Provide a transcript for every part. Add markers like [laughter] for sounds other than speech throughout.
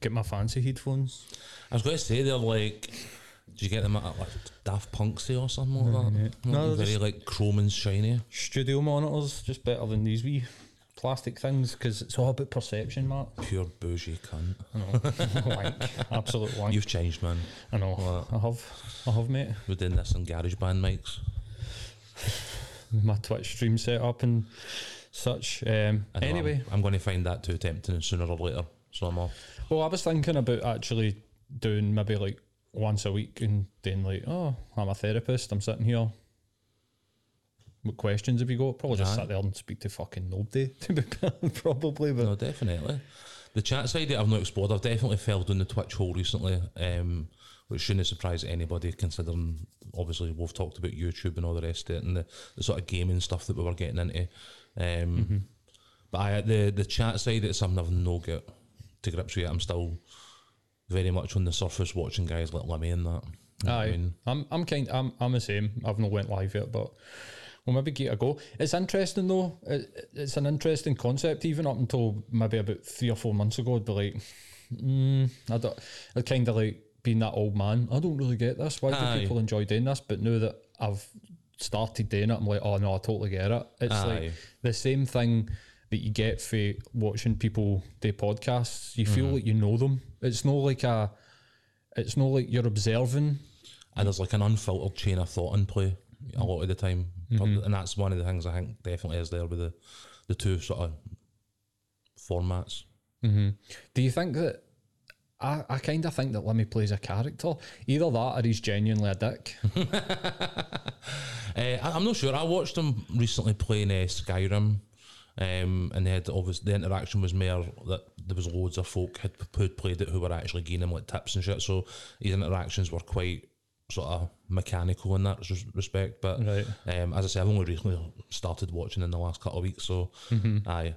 get my fancy headphones. I was going to say they're like. do you get them at like Daft Punk sale or something like that? No, they're very like chrome and shiny. Studio monitors just better than these wee plastic things because it's all about perception, Mark. Pure bougie cunt. I know, [laughs] wank, absolute wank. You've changed, man. I know. What? I have, I have, mate. We're doing this on GarageBand mics. My Twitch stream set up and such. Um, anyway, I'm, I'm going to find that too tempting sooner or later. So I'm off. well, I was thinking about actually doing maybe like once a week and then like, oh, I'm a therapist. I'm sitting here. What questions have you got? Probably just Aye. sit there and speak to fucking nobody. [laughs] To be probably, but No, definitely. The chat side I've not explored. I've definitely fell down the Twitch hole recently, um, which shouldn't surprise anybody considering obviously we've talked about YouTube and all the rest of it and the, the sort of gaming stuff that we were getting into. Um, But I, the the chat side it's something I've no get to grips with. yet. I'm still very much on the surface watching guys like Limmy and that. You know Aye, I mean? I'm I'm kind I'm I'm the same. I've not went live yet, but we'll maybe get a go. It's interesting though. It, it's an interesting concept. Even up until maybe about three or four months ago, I'd be like, mm, I don't. I'd kind of like being that old man. I don't really get this. Why do people enjoy doing this? But now that I've started doing it, I'm like, oh no, I totally get it. It's Aye. like the same thing that you get for watching people do podcasts. You Mm-hmm. feel like you know them. It's not like a. It's not like you're observing and there's like an unfiltered chain of thought in play a lot of the time, Mm-hmm. and that's one of the things I think definitely is there with the the two sort of formats. Do you think that? I, I kind of think that Limmy plays a character. Either that or he's genuinely a dick. Uh, [laughs] I, I'm not sure. I watched him recently playing uh, Skyrim, um, and they had obviously the interaction was more that there was loads of folk had who'd played it who were actually giving him like tips and shit. So his interactions were quite sort of mechanical in that respect. But Right. um, as I say, I've only recently started watching in the last couple of weeks, so I.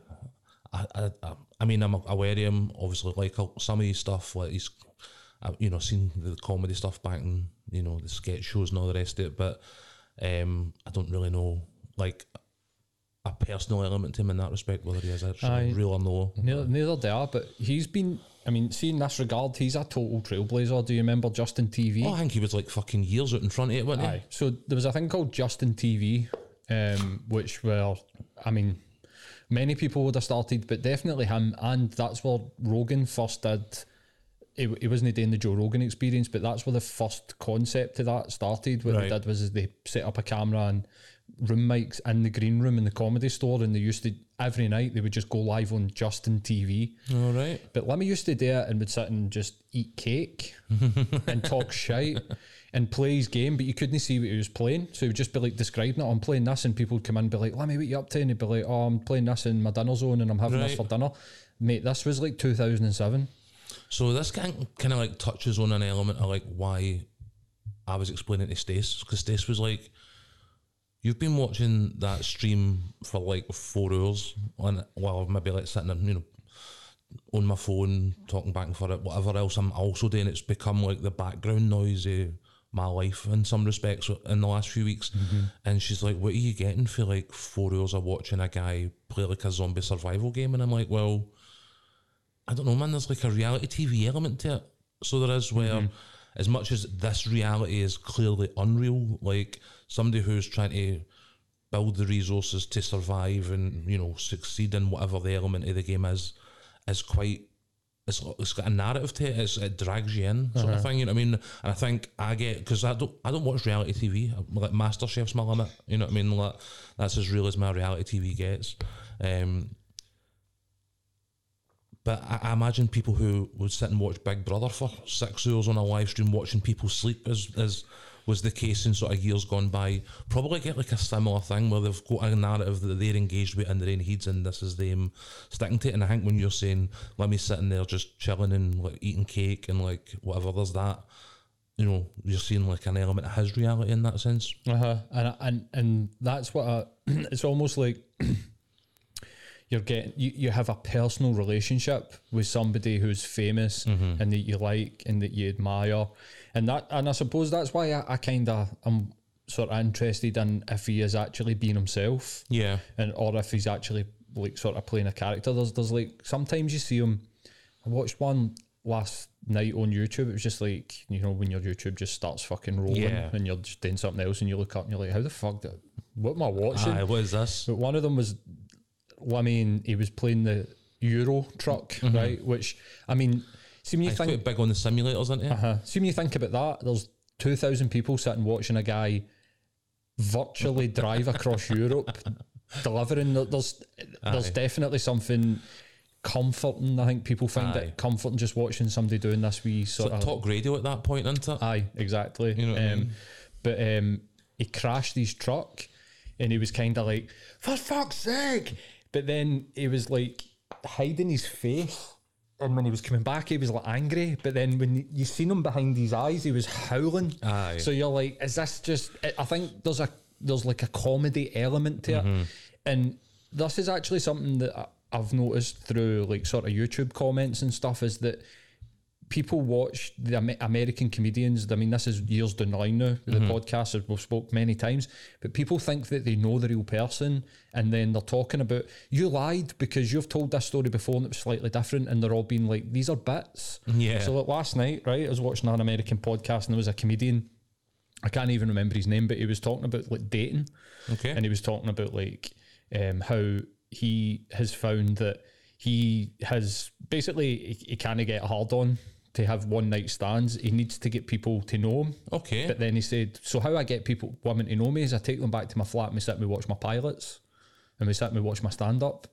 I, I, I- I mean, I'm aware of him. Obviously, like uh, some of his stuff, like he's, I've, you know, seen the comedy stuff back in, you know, the sketch shows and all the rest of it. But um, I don't really know, like, a personal element to him in that respect, whether he is actually Aye. real or no. neither, neither do I, but he's been. I mean, see in this regard, he's a total trailblazer. Do you remember Justin TV? Oh, I think he was like fucking years out in front of it, wasn't he? So there was a thing called Justin TV, um, which were, I mean, many people would have started, but definitely him. And that's where Rogan first did. It, he wasn't doing the Joe Rogan experience, but that's where the first concept of that started. What Right. they did was they set up a camera and room mics in the green room in the comedy store, and they used to every night they would just go live on Justin TV. All right. But Limmy used to do it and would sit and just eat cake [laughs] and talk shite and play his game, but you couldn't see what he was playing. So he would just be like describing it. I'm playing this, and people would come in and be like, Limmy, what you up to? And he'd be like, Oh, I'm playing this in my dinner zone and I'm having this for dinner. Mate, this was like 2007. So this kind kind of like touches on an element of like why I was explaining to Stace because Stace was like, "You've been watching that stream for like four hours, and while I'm maybe like sitting, and, you know, on my phone talking back and forth, whatever else I'm also doing. It's become like the background noise of my life in some respects in the last few weeks." Mm-hmm. And she's like, "What are you getting for like four hours of watching a guy play like a zombie survival game?" And I'm like, "Well." I don't know, man. There's like a reality TV element to it. So there is where, mm-hmm. as much as this reality is clearly unreal, like somebody who's trying to build the resources to survive and you know succeed in whatever the element of the game is, is quite. It's, it's got a narrative to it. It's, it drags you in, sort of thing. You know what I mean? And I think I get because I don't I don't watch reality TV. I'm Like MasterChef's my limit. You know what I mean? Like, that's as real as my reality TV gets. Um, but I, I imagine people who would sit and watch Big Brother for six hours on a live stream watching people sleep, is as was the case in sort of years gone by, probably get like a similar thing where they've got a narrative that they're engaged with and they're in heads and this is them sticking to it. And I think when you're saying, let me sit in there just chilling and like eating cake and like whatever, there's that, you know, you're seeing like an element of his reality in that sense. Uh huh. And and and that's what I, [clears throat] it's almost like you're getting you, you have a personal relationship with somebody who's famous Mm-hmm. and that you like and that you admire, and that and I suppose that's why I, I kind of am sort of interested in if he is actually being himself, Yeah. and or if he's actually like sort of playing a character. There's there's like sometimes you see him. I watched one last night on YouTube. It was just like you know when your YouTube just starts fucking rolling Yeah. and you're just doing something else and you look up and you're like, how the fuck? Did, what am I watching? Aye, what is this? But one of them was, I mean, he was playing the Euro truck, right? Which I mean, see when you It's think quite big on the simulators, isn't it? uh-huh. See, when you think about that, there's 2,000 people sitting watching a guy virtually [laughs] drive across Europe delivering. There- There's, there's Aye. definitely something comforting. I think people find Aye. it comforting just watching somebody doing this So sort of. talk radio at that point, isn't it? Aye, exactly. You know what I um, mean? But um, he crashed his truck and he was kind of like, for fuck's sake. But then he was like hiding his face. And when he was coming back, he was like angry. But then when you seen him behind his eyes, he was howling. Aye. So you're like, is this just? I- think there's a there's like a comedy element to Mm-hmm. it, and this is actually something that I've noticed through like sort of YouTube comments and stuff is that people watch the American comedians. I mean, this is years down the line now. The podcast as we've spoke many times, but people think that they know the real person, and then they're talking about you lied because you've told this story before and it was slightly different, and they're all being like, these are bits. Yeah. So like last night, right, I was watching an American podcast, and there was a comedian. I can't even remember his name, but he was talking about like dating Okay. and he was talking about like um, how he has found that he has basically he, he can't get hard on to have one night stands. He needs to get people to know him. okay. But then he said, "So how I get people women to know me is I take them back to my flat and we sit and we watch my pilots, and we sit and we watch my stand up."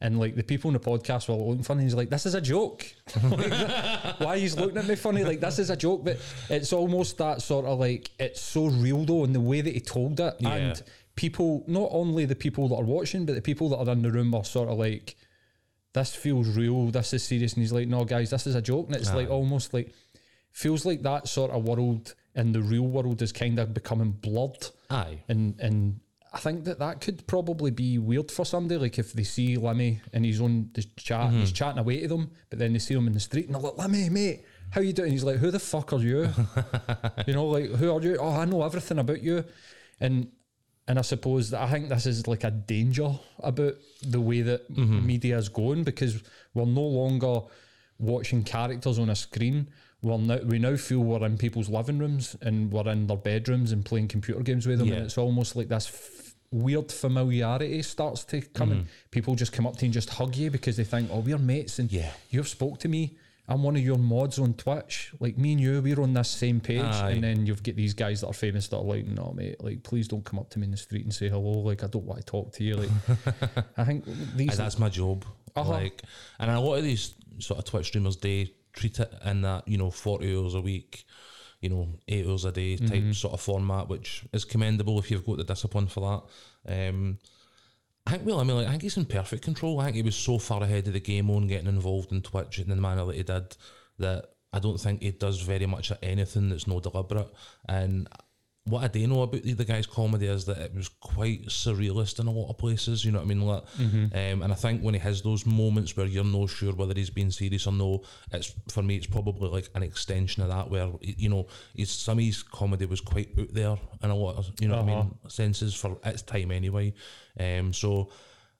And like the people in the podcast were looking funny. He's like, "This is a joke. Like, [laughs] why he's looking at me funny? Like this is a joke." But it's almost that sort of like it's so real though, in the way that he told it, Yeah. and people, not only the people that are watching, but the people that are in the room are sort of like, "This feels real. This is serious." And he's like, "No, guys, this is a joke." And it's like almost like feels like that sort of world in the real world is kind of becoming blurred Aye. and and I think that that could probably be weird for somebody. Like if they see Limmy in his own the chat, and he's mm-hmm. chatting away to them, but then they see him in the street and they're like, "Limmy, mate, how you doing?" He's like, "Who the fuck are you?" [laughs] you know, like who are you? Oh, I know everything about you, and and I suppose that I think this is like a danger about the way that mm-hmm. media is going because we're no longer watching characters on a screen. We're now, we now feel we're in people's living rooms and we're in their bedrooms and playing computer games with them, Yeah. and it's almost like this f- weird familiarity starts to come in. Mm-hmm. People just come up to you and just hug you because they think, "Oh, we're mates," and Yeah. you've spoke to me. I'm one of your mods on Twitch. Like me and you, we're on this same page. Aye. And then you've got these guys that are famous that are like, no, mate, like, please don't come up to me in the street and say hello. Like, I don't want to talk to you. Like, [laughs] I think Aye, these. that's my job. Uh-huh. Like, and a lot of these sort of Twitch streamers, they treat it in that you know forty hours a week, you know eight hours a day type Mm-hmm. sort of format, which is commendable if you've got the discipline for that. Um, I think, well, I mean, like, I think he's in perfect control. I think he was so far ahead of the game on getting involved in Twitch in the manner that he did that I don't think he does very much of anything that's no deliberate. And what I do know about the, guy's comedy is that it was quite surrealist in a lot of places. You know what I mean? Like, um, and I think when he has those moments where you're not sure whether he's being serious or no, it's for me it's probably like an extension of that. Where you know, his, some of his comedy was quite out there in a lot of you know what I mean senses for its time anyway. Um, so.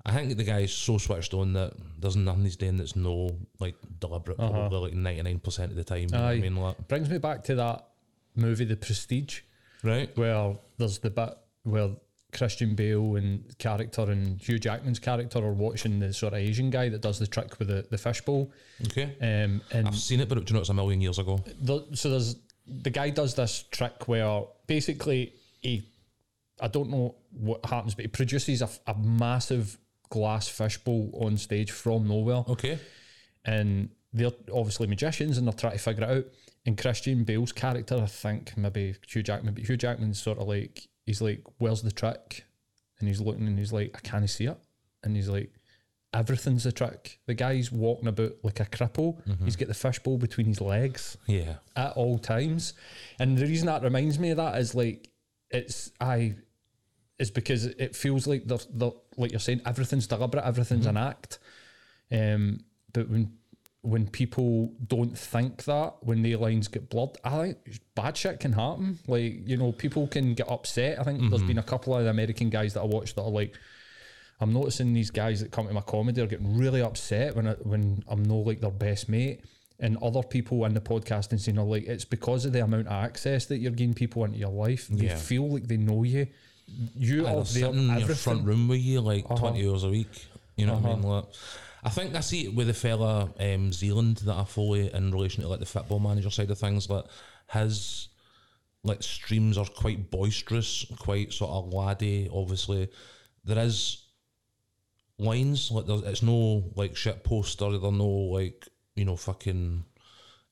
I think the guy's so switched on that there's nothing he's doing that's no like deliberate, Uh probably like ninety nine percent of the time. You know what I mean, like, brings me back to that movie, The Prestige, right? where there's the bit where Christian Bale and character and Hugh Jackman's character are watching the sort of Asian guy that does the trick with the, the fishbowl. Okay, Um, and I've seen it, but do you know it's a million years ago? the, so there's the guy does this trick where basically he I don't know what happens, but he produces a, a massive glass fishbowl on stage from nowhere, Okay, and they're obviously magicians and they're trying to figure it out. And Christian Bale's character, I think maybe Hugh Jackman, but Hugh Jackman's sort of like he's like, "Where's the trick?" And he's looking and he's like, "I can't see it," and he's like. Everything's a trick. The guy's walking about like a cripple. He's got the fishbowl between his legs yeah, at all times. And the reason that reminds me of that is like it's I is because it feels like the the like you're saying everything's deliberate, everything's an act. Um, but when when people don't think that, when their lines get blurred, I think bad shit can happen. Like you know, people can get upset. I think there's been a couple of American guys that I watched that are like. I'm noticing these guys that come to my comedy are getting really upset when I, when I'm no like their best mate, and other people in the podcasting scene are like, it's because of the amount of access that you're getting people into your life. They Yeah. feel like they know you. You And are there sitting in your front room with you like Uh-huh. 20 hours a week. You know what I mean? Like, I think I see it with the fella um, Zealand that I follow in relation to like the football manager side of things. Like his like streams are quite boisterous, quite sort of laddie. Obviously, there is lines like there's, it's no like shit poster. There's no like you know fucking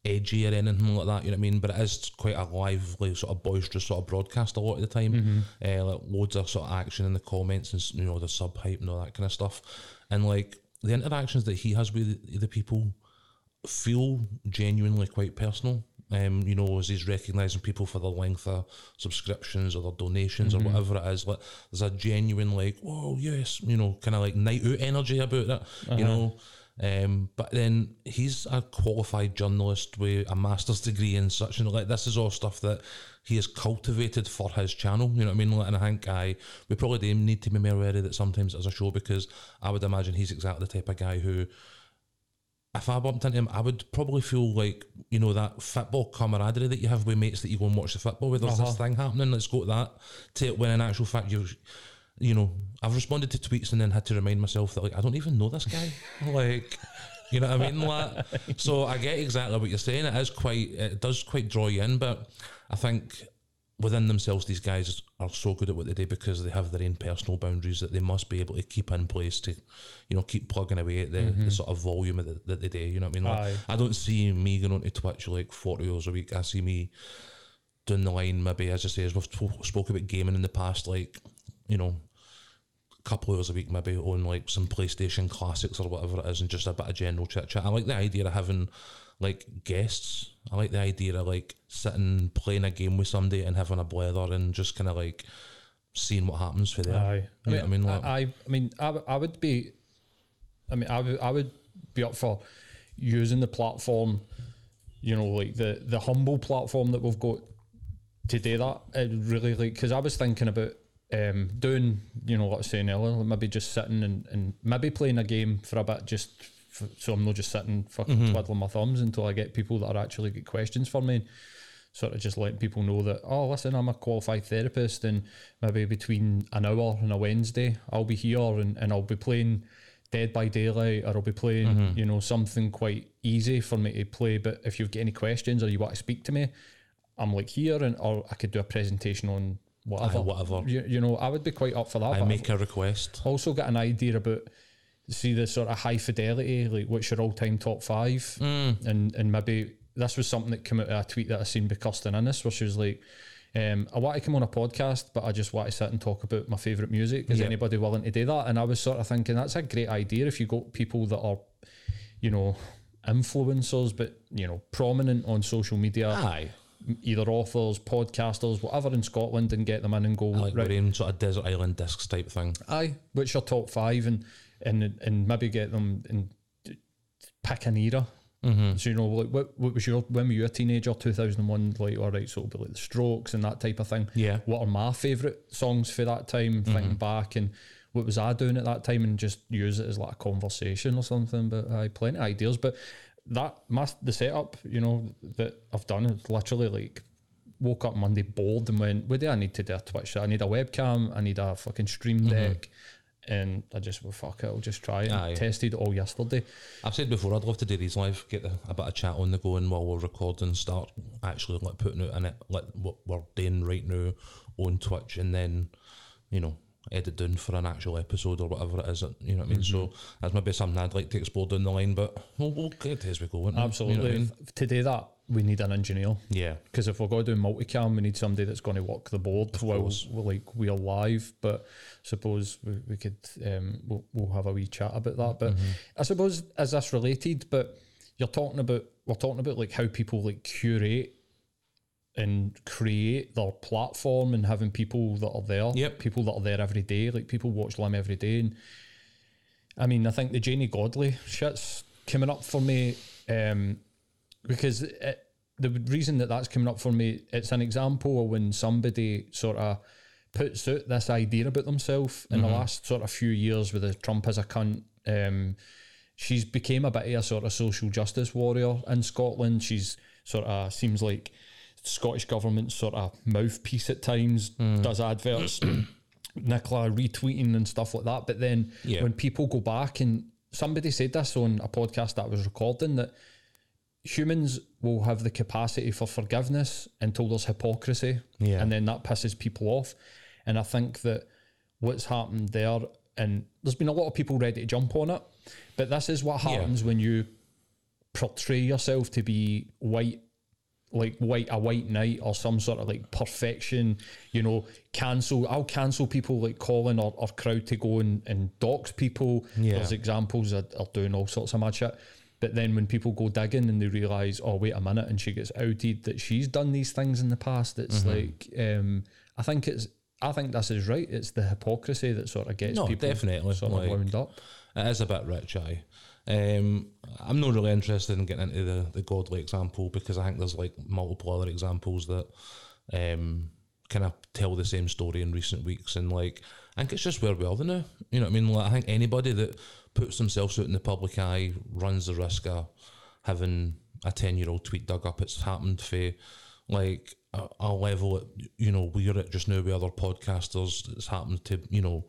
edgy or anything like that. You know what I mean? But it is quite a lively sort of boisterous sort of broadcast a lot of the time. Uh, like loads of sort of action in the comments and you know the sub hype and all that kind of stuff. And like the interactions that he has with the, people feel genuinely quite personal. Um, you know, as he's recognising people for the length of subscriptions or their donations or whatever it is, like there's a genuine like, whoa, yes, you know, kind of like night out energy about it, you know. Um, but then he's a qualified journalist with a master's degree in such and like this is all stuff that he has cultivated for his channel. You know what I mean? Like, and I think I we probably need to be more aware of that sometimes as a show because I would imagine he's exactly the type of guy who if I bumped into him, I would probably feel like, you know, that football camaraderie that you have with mates that you go and watch the football with. There's this thing happening, let's go to that. To when in actual fact, you you know, I've responded to tweets and then had to remind myself that, like, I don't even know this guy. [laughs] like, you know what I mean? Like, so I get exactly what you're saying. It is quite, it does quite draw you in, but I think within themselves, these guys are so good at what they do because they have their own personal boundaries that they must be able to keep in place to, you know, keep plugging away at the, the mm-hmm. sort of volume of the, that they do. You know what I mean? Like, I don't see me going on to Twitch like 40 hours a week. I see me down the line, maybe, as I say, as we've sp- spoke about gaming in the past, like, you know, couple hours a week maybe on like some PlayStation classics or whatever it is and just a bit of general chit chat. I like the idea of having like guests. I like the idea of like sitting playing a game with somebody and having a blather and just kind of like seeing what happens for there. Aye. You know what I mean? Like, I, I, I mean, I, w- I would be, I mean, I would, I would be up for using the platform, you know, like the the humble platform that we've got to do that. It really like because I was thinking about um doing, you know, what I was saying earlier, like maybe just sitting and, and maybe playing a game for a bit, just f so I'm not just sitting fucking twiddling my thumbs until I get people that are actually get questions for me. sort of just letting people know that oh listen I'm a qualified therapist and maybe between an hour and a Wednesday I'll be here and, and I'll be playing Dead by Daylight or I'll be playing you know something quite easy for me to play but if you've got any questions or you want to speak to me I'm like here and or I could do a presentation on whatever Aye, whatever. you, you know I would be quite up for that I make a request. also got an idea about see the sort of high fidelity, like what's your all time top five, Mm. and and maybe this was something that came out of a tweet that I seen by Kirstin Innes, where she was like. Um, I want to come on a podcast, but I just want to sit and talk about my favourite music. Is Yeah. anybody willing to do that? And I was sort of thinking that's a great idea if you got people that are, you know, influencers, but you know, prominent on social media, Aye. Either authors, podcasters, whatever in Scotland, and get them in and go I like right. own sort of desert island discs type thing. Aye, which are top five, and and and maybe get them and pick an era. Mm-hmm. So you know, like what what was your when were you a teenager? Two thousand one, like all right, so it'll be like the Strokes and that type of thing. Yeah. What are my favourite songs for that time? Thinking back and what was I doing at that time, and just use it as like a conversation or something. But I plenty of ideas, but that my the setup, you know, that I've done is literally like woke up Monday bored and went, what do I need to do a Twitch? I need a webcam, I need a fucking stream mm-hmm. deck. And I just, well, fuck it, I'll just try it. Aye. Tested all yesterday. I've said before, I'd love to do these live, get the, a bit of chat on the go, and while we're recording, start actually like putting out in it, like what we're doing right now on Twitch, and then, you know, edit down for an actual episode or whatever it is. You know what I mean? So that's maybe something I'd like to explore down the line, but we'll, we'll get it as we go. won't? You know I Absolutely. mean? To do that, we need an engineer. Yeah. Because if we're going to do multicam, we need somebody that's going to walk the board while course. we're like we are live. But suppose we, we could um we'll, we'll have a wee chat about that. But Mm-hmm. I suppose is this related? But you're talking about we're talking about like how people like curate and create their platform and having people that are there. Yep. People that are there every day. Like people watch Lim every day. And I mean, I think the Janey Godley shit's coming up for me. Um, because it, the reason that that's coming up for me, it's an example of when somebody sort of puts out this idea about themselves in the last sort of few years with the Trump as a cunt. Um, she's became a bit of a sort of social justice warrior in Scotland. She's sort of seems like Scottish government sort of mouthpiece at times, mm. does adverts, [clears throat] Nicola retweeting and stuff like that. But then Yeah. when people go back and somebody said this on a podcast that I was recording that humans will have the capacity for forgiveness until there's hypocrisy. Yeah. And then that pisses people off. And I think that what's happened there, and there's been a lot of people ready to jump on it, but this is what Yeah. happens when you portray yourself to be white like white a white knight or some sort of like perfection, you know, cancel I'll cancel people like Colin or, or crowd to go and, and dox people. Yeah. There's examples that are doing all sorts of mad shit. But then when people go digging and they realise, oh wait a minute, and she gets outed that she's done these things in the past, it's Mm-hmm. like um I think it's I think this is right. It's the hypocrisy that sort of gets No, people definitely, sort like- of wound up. It is a bit rich, aye. Um, I'm not really interested in getting into the, the Godley example because I think there's like multiple other examples that um, kind of tell the same story in recent weeks. And like, I think it's just where we are now. You know what I mean? Like, I think anybody that puts themselves out in the public eye runs the risk of having a 10 year old tweet dug up. It's happened for like a, a level at, you know, we're at just now with other podcasters. It's happened to, you know,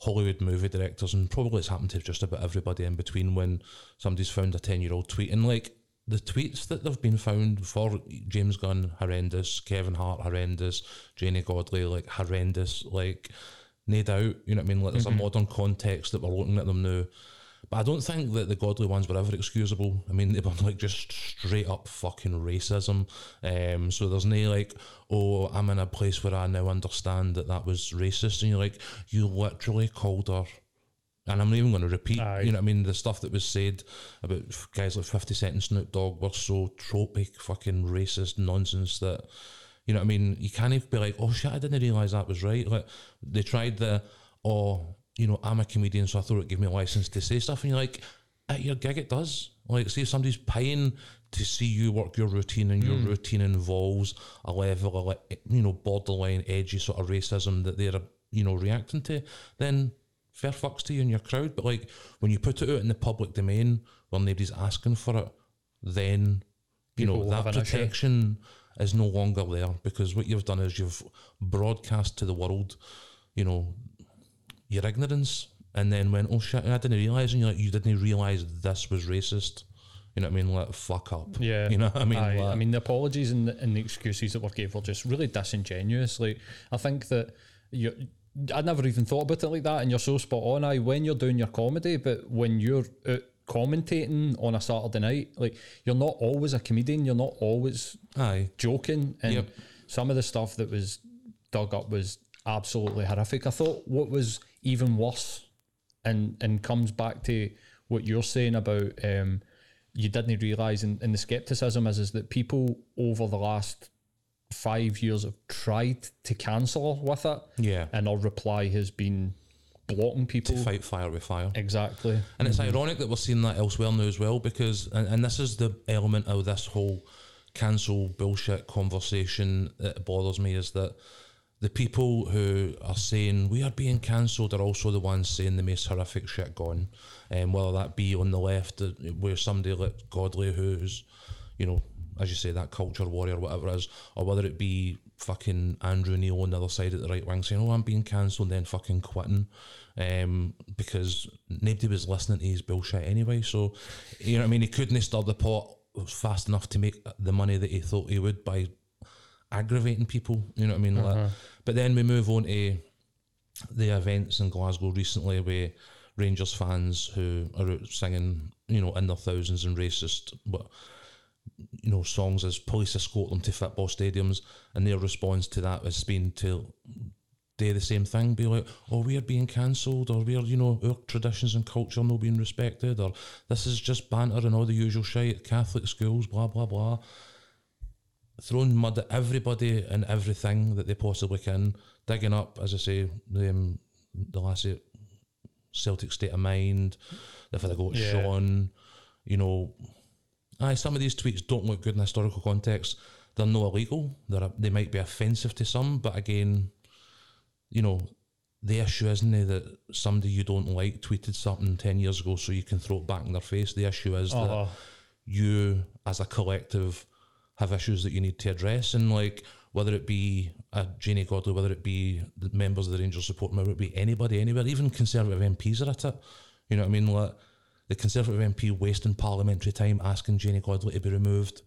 Hollywood movie directors, and probably it's happened to just about everybody in between when somebody's found a 10 year old tweet. And like the tweets that have been found for James Gunn, horrendous, Kevin Hart, horrendous, Janey Godley, like horrendous, like no doubt, you know what I mean? Like there's a mm-hmm. modern context that we're looking at them now. But I don't think that the Godley ones were ever excusable. I mean, they were like just straight up fucking racism. Um, so there's no like, oh, I'm in a place where I now understand that that was racist. And you're like, you literally called her. And I'm not even going to repeat, Aye. you know what I mean? The stuff that was said about guys like 50 Cent and Snoop Dogg were so tropic, fucking racist nonsense that, you know what I mean? You can't even be like, oh shit, I didn't realise that was right. Like, they tried the, oh, you know, I'm a comedian, so I thought it gave me a license to say stuff. And you're like, at your gig, it does. Like, see, if somebody's paying to see you work your routine and your hmm. routine involves a level of, like, you know, borderline, edgy sort of racism that they're, you know, reacting to, then fair fucks to you and your crowd. But, like, when you put it out in the public domain where nobody's asking for it, then, you People know, that have an issue. protection is no longer there because what you've done is you've broadcast to the world, you know, your ignorance, and then went, oh shit, I didn't realise, and you're like, you didn't realise this was racist. You know what I mean? Like, fuck up. Yeah, You know what I mean? Like- I mean, the apologies and the, and the excuses that were gave were just really disingenuous. Like, I think that you, I never even thought about it like that, and you're so spot on. I when you're doing your comedy, but when you're out commentating on a Saturday night, like you're not always a comedian. You're not always Aye. joking, and Yep. some of the stuff that was dug up was absolutely horrific. I thought what was even worse, and and comes back to what you're saying about um, you didn't realise, and, and the skepticism is is that people over the last five years have tried to cancel with it, Yeah. and our reply has been blocking people. To fight fire with fire. Exactly. And it's ironic that we're seeing that elsewhere now as well, because and, and this is the element of this whole cancel bullshit conversation that bothers me is that the people who are saying we are being cancelled are also the ones saying the most horrific shit gone. And whether that be on the left, where somebody like Godley, who's, you know, as you say, that culture warrior, whatever it is, or whether it be fucking Andrew Neil on the other side at the right wing saying, oh, I'm being cancelled, then fucking quitting. Um, because nobody was listening to his bullshit anyway. So, you know what I mean? He couldn't stir the pot fast enough to make the money that he thought he would by aggravating people. You know what I mean? Like, uh-huh. but then we move on to the events in Glasgow recently where Rangers fans who are out singing, you know, in their thousands and racist, but you know, songs as police escort them to football stadiums, and their response to that has been to do the same thing, be like, "Oh, we're being cancelled, or we're, you know, our traditions and culture not being respected, or this is just banter and all the usual shit. Catholic schools, blah blah blah." Throwing mud at everybody and everything that they possibly can, digging up, as I say, the um, the last Celtic state of mind, had a go Yeah. Sean, you know, Aye, some of these tweets don't look good in historical context. They're not illegal. They're they might be offensive to some, but again, you know, the issue isn't it that somebody you don't like tweeted something 10 years ago so you can throw it back in their face. The issue is that Uh-huh. you as a collective have issues that you need to address and like whether it be a Janey Godley, whether it be the members of the Rangers support, whether it be anybody, anywhere, even Conservative MPs are at it. You know what I mean? Like the Conservative MP wasting parliamentary time asking Janey Godley to be removed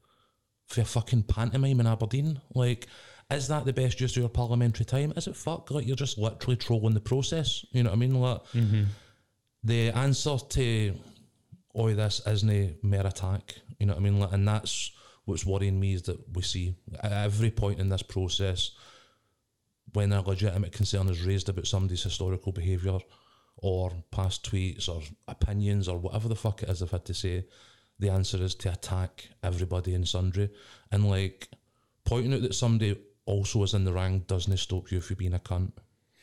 for a fucking pantomime in Aberdeen. Like, is that the best use of your parliamentary time? Is it fuck? Like you're just literally trolling the process. You know what I mean? Like mm-hmm. the answer to all this isn't mere attack. You know what I mean? Like, and that's what's worrying me is that we see at every point in this process when a legitimate concern is raised about somebody's historical behaviour or past tweets or opinions or whatever the fuck it is they've had to say, the answer is to attack everybody and sundry. And like pointing out that somebody also is in the rank doesn't stop you from being a cunt.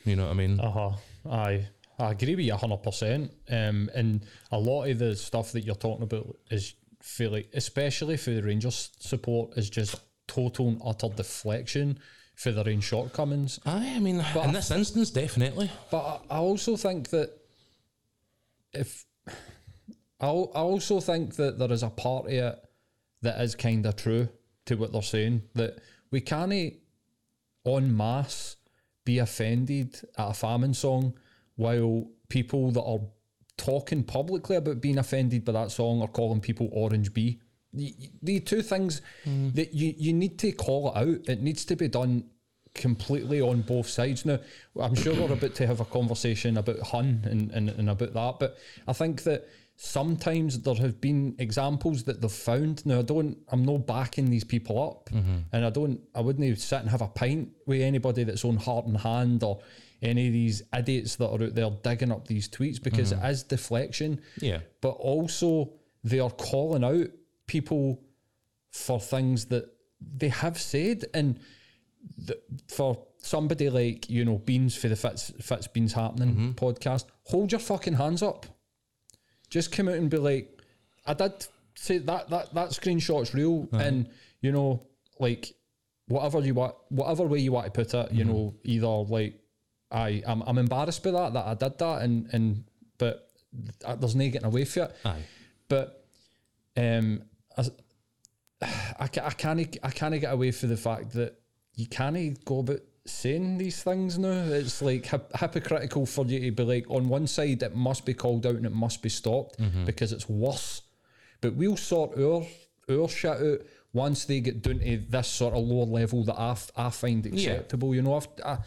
You know what I mean? Uh huh. Aye. I agree with you hundred percent. Um, and a lot of the stuff that you're talking about is fairly, especially for the Rangers support, is just total and utter deflection for their own shortcomings. Aye, I mean, in this instance, definitely. But I I also think that if I I also think that there is a part of it that is kind of true to what they're saying that we can't en masse be offended at a famine song while people that are talking publicly about being offended by that song or calling people Orange B. The two things mm. that you, you need to call it out. It needs to be done completely on both sides. Now, I'm sure we're about to have a conversation about Hun and, and, and about that, but I think that sometimes there have been examples that they've found. Now, I don't, I'm not backing these people up, mm-hmm. and I don't, I wouldn't even sit and have a pint with anybody that's on heart and hand or any of these idiots that are out there digging up these tweets because mm-hmm. it is deflection. Yeah. but also they are calling out people for things that they have said. And th- for somebody like you know beans for the fits fits beans happening mm-hmm. podcast hold your fucking hands up. Just come out and be like i did say that that that screenshot's real uh-huh. and you know like whatever you want whatever way you want to put it you mm-hmm. know either like I I'm, I'm embarrassed by that that I did that and and but th- there's no getting away from it Aye. but um, I, [sighs] ca- I can't I can't get away from the fact that you can't go about saying these things now. It's like hip- hypocritical for you to be like on one side it must be called out and it must be stopped because it's worse, but we'll sort our our shit out once they get down to this sort of lower level that I, f- I find acceptable. You know, I've I,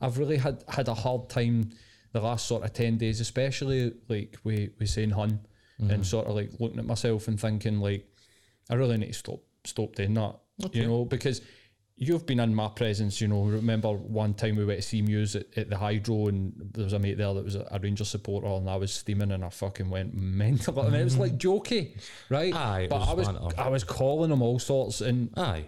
I've really had had a hard time the last sort of ten days, especially like we we saying hun and mm-hmm. sort of like looking at myself and thinking like I really need to stop stop doing that. You know, because you've been in my presence, you know, remember one time we went to see Muse at, at the Hydro and there was a mate there that was a, a Rangers supporter and I was steaming and I fucking went mental. I mean, it was mm-hmm. like jokey, right? Aye, but was I was. I was calling them all sorts and Aye.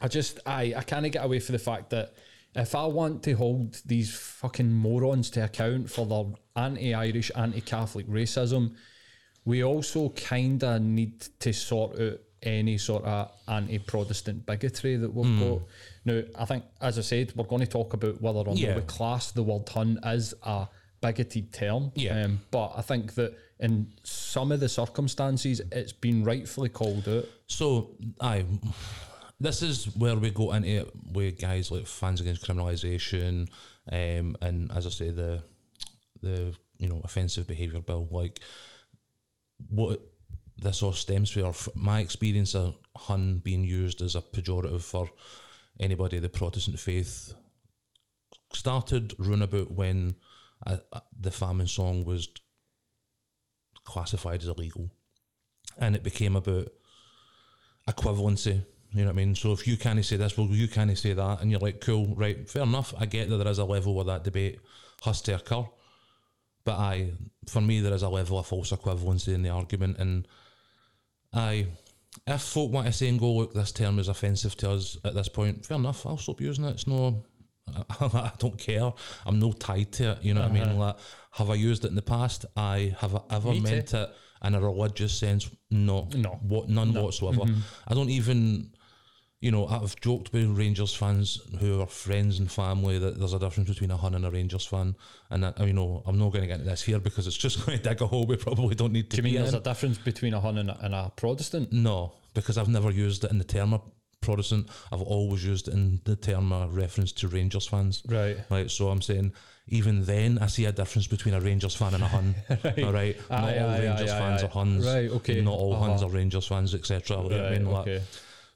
I just I I can't get away from the fact that if I want to hold these fucking morons to account for their anti-Irish, anti-Catholic racism, we also kind of need to sort out any sort of anti-Protestant bigotry that we've got. Now, I think, as I said, we're going to talk about whether or not Yeah. we class the word "hun" as a bigoted term. Yeah. Um, but I think that in some of the circumstances, it's been rightfully called out. So, aye, this is where we go into it with guys like fans against criminalisation, um, and as I say, the the you know offensive behaviour bill. Like what this all stems from. My experience of Hun being used as a pejorative for anybody of the Protestant faith started runabout when uh, uh, the famine song was classified as illegal, and it became about equivalency. You know what I mean? So if you can't say this, well, you can't say that, and you're like, cool, right, fair enough. I get that there is a level where that debate has to occur, but I, for me, there is a level of false equivalency in the argument, and I, if folk want to say and go, look, this term is offensive to us at this point, fair enough. I'll stop using it. It's no, [laughs] I don't care. I'm no tied to it. You know what I mean? Uh-huh. Like, have I used it in the past? I have I ever Me too. meant it in a religious sense? No, No. what none whatsoever. Mm-hmm. I don't even, you know, I've joked with Rangers fans who are friends and family that there's a difference between a Hun and a Rangers fan, and that, you know, I'm not going to get into this here because it's just [laughs] going to dig a hole we probably don't need to Do you mean there's in. a difference between a Hun and a, and a Protestant? No, because I've never used it in the term of Protestant. I've always used it in the term of reference to Rangers fans. Right. Right, so I'm saying even then I see a difference between a Rangers fan and a Hun. [laughs] All right, not Aye, all aye, Rangers aye, fans aye. are Huns. Right, okay. Not all Huns Uh-huh. are Rangers fans, etc. What I Right, mean? Like, okay.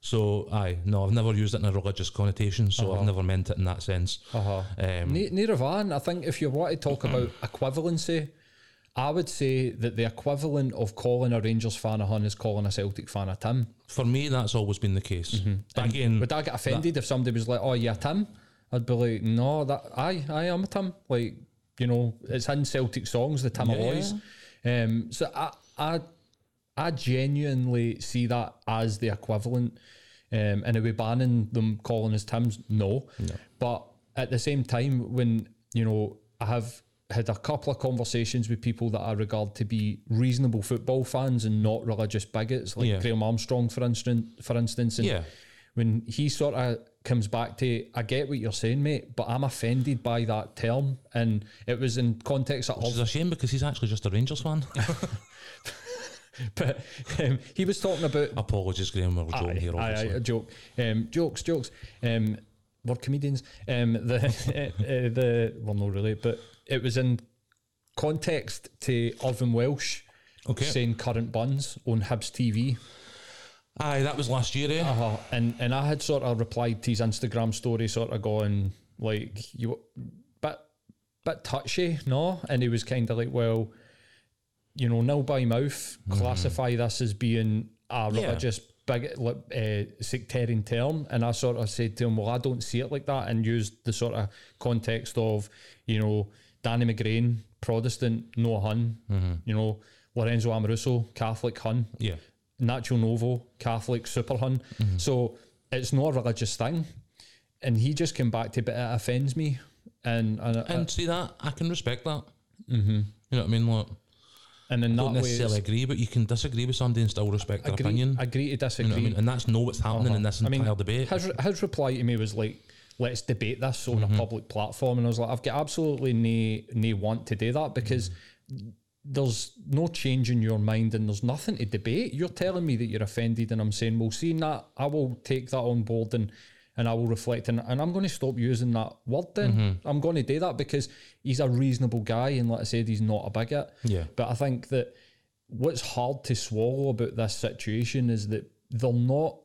So aye, no, I've never used it in a religious connotation, so Uh-huh. I've never meant it in that sense. Uh-huh. Um, Ne- Neither have I. And I think if you want to talk about equivalency, I would say that the equivalent of calling a Rangers fan a Hun is calling a Celtic fan a Tim. for me, that's always been the case. But again, Would I get offended if somebody was like, "Oh, yeah, Tim"? I'd be like, "No, that I, I am a Tim." Like, you know, it's in Celtic songs, the Tim Yeah. Um, so I, I, I genuinely see that as the equivalent. Um, and are we banning them calling us Tims? No. But at the same time, when you know, I have had a couple of conversations with people that I regard to be reasonable football fans and not religious bigots, like Yeah. Graham Armstrong, for instance. For instance, and Yeah. when he sort of comes back to, I get what you're saying, mate, but I'm offended by that term, and it was in context which is a shame because he's actually just a Rangers fan. [laughs] [laughs] [laughs] but um, he was talking about Apologies, Graham, we're joking Aye, here, obviously. aye, a joke. Um, jokes, jokes. Um, we're comedians. Um, the [laughs] uh, uh, the well, no, really, but it was in context to Irvine Welsh Okay. saying current buns on Hibs TV. Aye, that was last year, eh? Uh-huh. And and I had sort of replied to his Instagram story, sort of going like you, but bit touchy, no? And he was kind of like, well, you know, nil by mouth, classify this as being a Yeah. religious big uh, sectarian term. And I sort of said to him, well, I don't see it like that, and used the sort of context of, you know, Danny McGrain, Protestant, no Hun, you know, Lorenzo Amoruso, Catholic Hun. Yeah. Nacho Novo, Catholic, Super Hun. So it's not a religious thing. And he just came back to, but it offends me. And and, And see that, I can respect that. Mm-hmm. You know what I mean? Like, and in that don't necessarily agree, but you can disagree with somebody and still respect their agree, opinion. agree to you disagree. know I mean? And that's know what's happening in this I entire mean, debate. His, his reply to me was like, let's debate this on Mm-hmm. a public platform. And I was like, I've got absolutely no, no want to do that because Mm-hmm. there's no change in your mind and there's nothing to debate. You're telling me that you're offended and I'm saying, well, seeing that, I will take that on board and and I will reflect and, and I'm going to stop using that word then. Mm-hmm. I'm going to do that because he's a reasonable guy and like I said, he's not a bigot. Yeah. But I think that what's hard to swallow about this situation is that they're not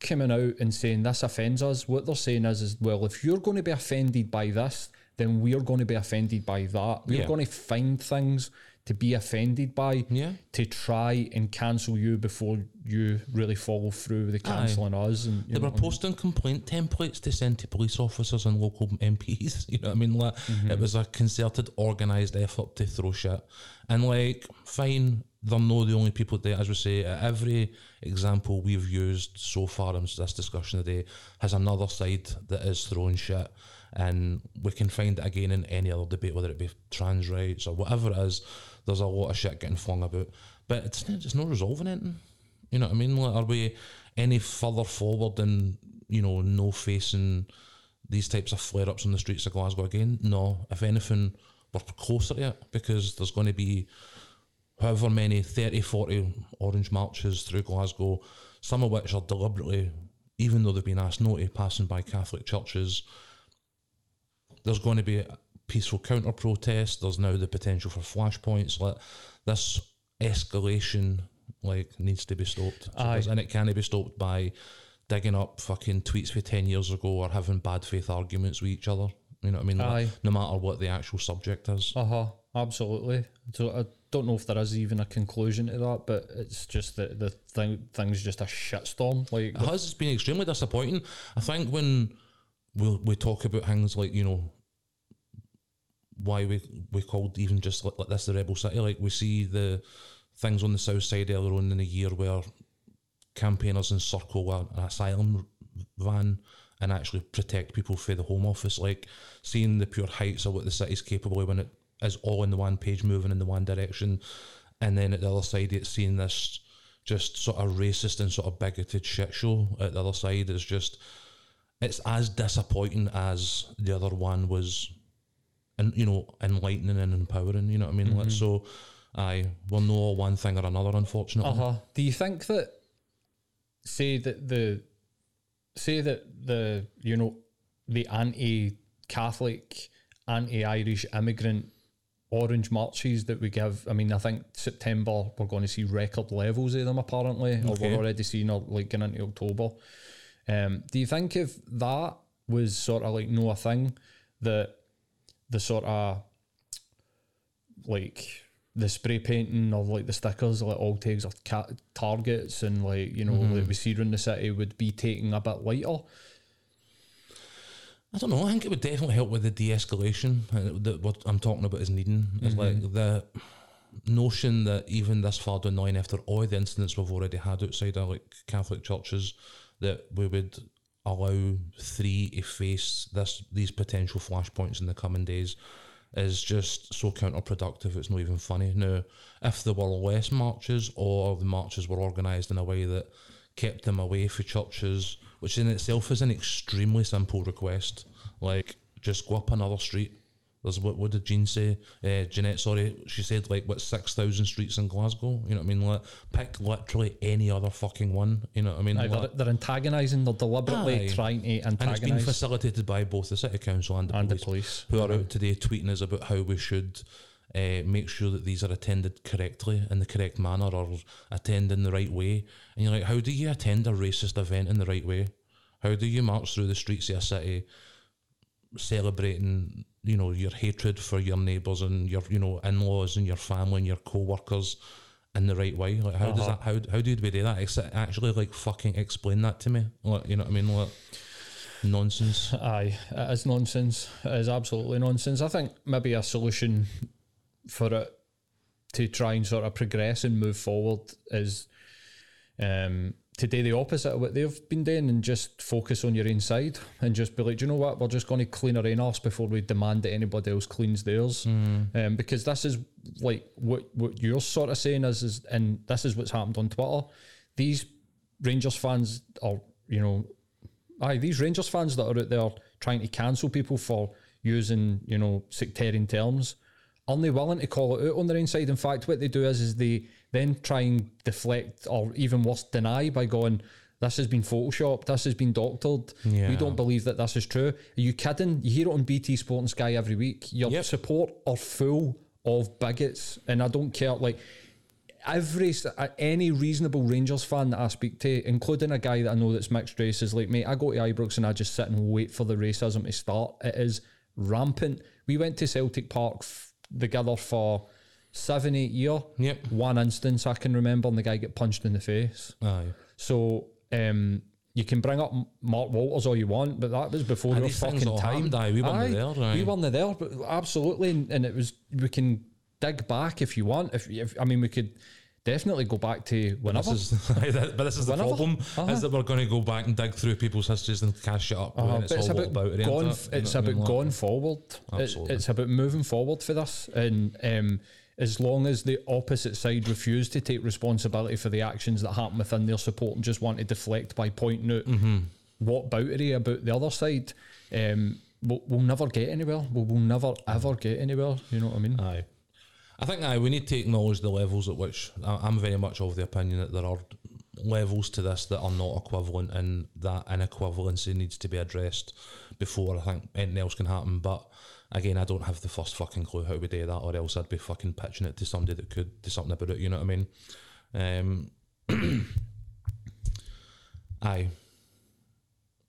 coming out and saying this offends us. What they're saying is, is well, if you're going to be offended by this, then we're going to be offended by that. We're Yeah. going to find things to be offended by Yeah. to try and cancel you before you really follow through with the cancelling us. And They were what I mean? posting complaint templates to send to police officers and local MPs. [laughs] You know what I mean? Like, Mm-hmm. It was a concerted, organised effort to throw shit. And, like, fine, they're not the only people that, as we say, every example we've used so far in this discussion today has another side that is throwing shit. And we can find it again in any other debate, whether it be trans rights or whatever it is. There's a lot of shit getting flung about. But it's, it's not resolving anything. You know what I mean? Like, are we any further forward than you know no facing these types of flare ups on the streets of Glasgow again? No. If anything, we're closer to it because there's going to be however many 30, 40 orange marches through Glasgow, some of which are deliberately, even though they've been asked no to, passing by Catholic churches. There's going to be peaceful counter protest. There's now the potential for flashpoints. Like this escalation, like needs to be stopped, Aye. and it can't be stopped by digging up fucking tweets for ten years ago or having bad faith arguments with each other. You know what I mean? Aye. no matter what the actual subject is. Uh huh. Absolutely. So I don't know if there is even a conclusion to that, but it's just that the thing thing's just a shitstorm. Like It has been extremely disappointing. I think when we we talk about things like you know why we we called even just like, like this the rebel city, like we see the things on the south side earlier on in the year where campaigners encircle a, an asylum van and actually protect people for the Home Office, like seeing the pure heights of what the city's capable of when it is all in the one page moving in the one direction, and then at the other side it's seeing this just sort of racist and sort of bigoted shit show. At the other side is just it's as disappointing as the other one was and you know enlightening and empowering you know what i mean like so i we'll know one thing or another unfortunately Uh huh. Do you think that, say that the, say that the you know, the anti-Catholic, anti-Irish immigrant orange marches that we give? I mean, I think September we're going to see record levels of them apparently, or we're already seeing or like going into October. Um, do you think if that was sort of like no a thing, that the sort of like the spray painting of like the stickers, like all tags of ca- targets and like you know like we see around the city would be taking a bit lighter. I don't know. I think it would definitely help with the de-escalation. Uh, That what I'm talking about is needing. It's like the notion that even this far down the line, after all the incidents we've already had outside of like Catholic churches, that we would allow three to face this these potential flashpoints in the coming days is just so counterproductive. It's not even funny. Now, if there were less marches or the marches were organised in a way that kept them away for churches, which in itself is an extremely simple request. Like, just go up another street. There's what? What did Jean say? Uh, Jeanette, sorry, she said like what six thousand streets in Glasgow. You know what I mean? Like, pick literally any other fucking one. You know what I mean? Aye, they're, they're antagonising. They're deliberately Aye. trying to antagonise. and it's been facilitated by both the city council and the and the police police. who are out today tweeting us about how we should uh, make sure that these are attended correctly in the correct manner or attend in the right way. And you're like, how do you attend a racist event in the right way? How do you march through the streets of a city celebrating, you know, your hatred for your neighbours and your, you know, in-laws and your family and your co-workers in the right way? Like, how does Uh-huh. that? How how do we do that? Actually, like fucking explain that to me. Like, you know what I mean? Like nonsense. Aye, it is nonsense. It is absolutely nonsense. I think maybe a solution for it to try and sort of progress and move forward is um, to do the opposite of what they've been doing and just focus on your own side and just be like, "Do you know what, we're just going to clean our own arse before we demand that anybody else cleans theirs. Um, because this is like what what you're sort of saying is, is and this is what's happened on Twitter. These Rangers fans are, you know, aye, these Rangers fans that are out there trying to cancel people for using, you know, sectarian terms, aren't they willing to call it out on their own side? In fact, what they do is, is they then try and deflect or even worse, deny by going, this has been photoshopped, this has been doctored. Yeah. We don't believe that this is true. Are you kidding? You hear it on BT Sport and Sky every week. Your Yep. support are full of bigots, and I don't care. Like, every uh, any reasonable Rangers fan that I speak to, including a guy that I know that's mixed race, is like, mate, I go to Ibrox and I just sit and wait for the racism to start. It is rampant. We went to Celtic Park f- together for seven, eight year. Yep. One instance I can remember, and the guy get punched in the face. Aye. So um, you can bring up Mark Walters all you want, but that was before Aye, your fucking time. aye, we weren't there, aye. We weren't there, but absolutely, and, and it was. We can dig back if you want. If, if I mean, we could definitely go back to whenever. This is, [laughs] but this is the Whenever. problem Uh-huh. is that we're going to go back and dig through people's histories and cash it up. Uh, and it's all about, about, it, going. it? It's about mean? Like- going forward. It- it's about moving forward for this, and um, as long as the opposite side refuse to take responsibility for the actions that happen within their support and just want to deflect by pointing out Mm-hmm. whataboutery about the other side, um, we'll, we'll never get anywhere. We'll, we'll never ever get anywhere. You know what I mean? Aye. I think aye, we need to acknowledge the levels at which I- I'm very much of the opinion that there are levels to this that are not equivalent and that inequivalency needs to be addressed before I think anything else can happen. But again, I don't have the first fucking clue how we do that or else I'd be fucking pitching it to somebody that could do something about it, you know what I mean? Um, [coughs] aye.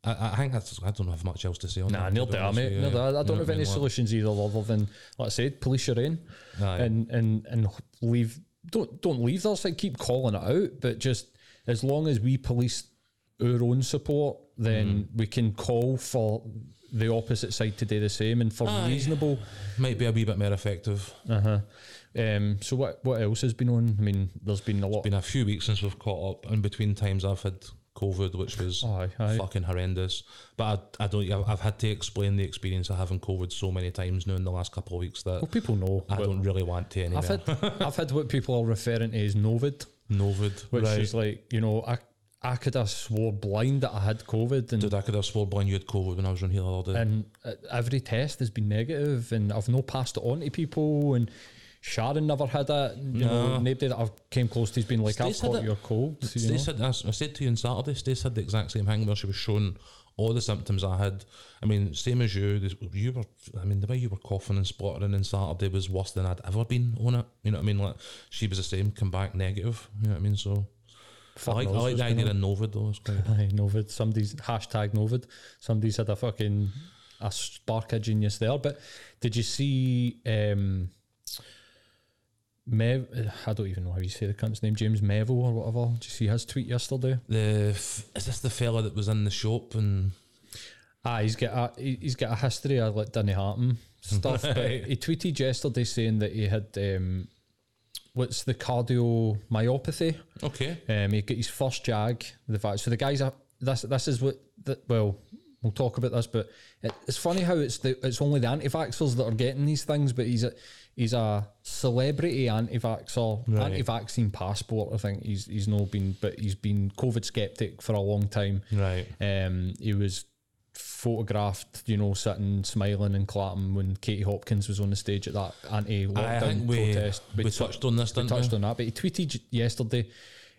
I, I think that's. I don't have much else to say on Nah, that. to be mate. with you, Near there. I don't have any? Solutions either, other than, like I said, police your own. And and and leave don't don't leave their side keep calling it out but just as long as we police our own support then we can call for the opposite side to do the same and for Aye. reasonable Might be a wee bit more effective. uh-huh um so what what else has been on i mean there's been a lot been a few weeks since we've caught up. In between times, I've had COVID, which was Aye, aye. fucking horrendous. But I, I don't. I've- I've had to explain the experience of having COVID so many times now in the last couple of weeks that well people know I don't really want to anymore. I've had [laughs] I've had what people are referring to as Novid Novid. which right. is like, you know, I I could have swore blind that I had COVID, and Dude, I could have swore blind you had COVID when I was on here the other day. and uh, every test has been negative, and I've no passed it on to people, and Sharon never had it. You know, No. nobody that I've came close to has been like, Stace I've caught your cold. You know? Stace had, I said to you on Saturday, Stace had the exact same thing where she was showing all the symptoms I had. I mean, same as you. You were, I mean, the way you were coughing and spluttering on Saturday was worse than I'd ever been on it. You know what I mean? Like she was the same, come back negative. You know what I mean? So I like, I like the idea of Novid though. Aye, Novid. Somebody's hashtag Novid. Somebody's had a fucking a spark of genius there. But did you see um Mev I don't even know how you say the cunt's name, James Mevo or whatever. Did you see his tweet yesterday? the f- is this the fella that was in the shop and Ah, he's got a he- he's got a history of like Danny Harton stuff. but [laughs] he tweeted yesterday saying that he had um what's the cardiomyopathy. okay, Um, he got his first jag. The fact so the guys are this this is what the, well we'll talk about this, but it, it's funny how it's the it's only the anti-vaxxers that are getting these things, but he's a he's a celebrity anti-vaxxer, Right. anti-vaccine passport. I think he's he's not been, but he's been COVID skeptic for a long time. right. Um, he was photographed, you know, sitting smiling and clapping when Katie Hopkins was on the stage at that anti-lockdown we, protest. we But touched on this, we touched we? on that, but he tweeted yesterday,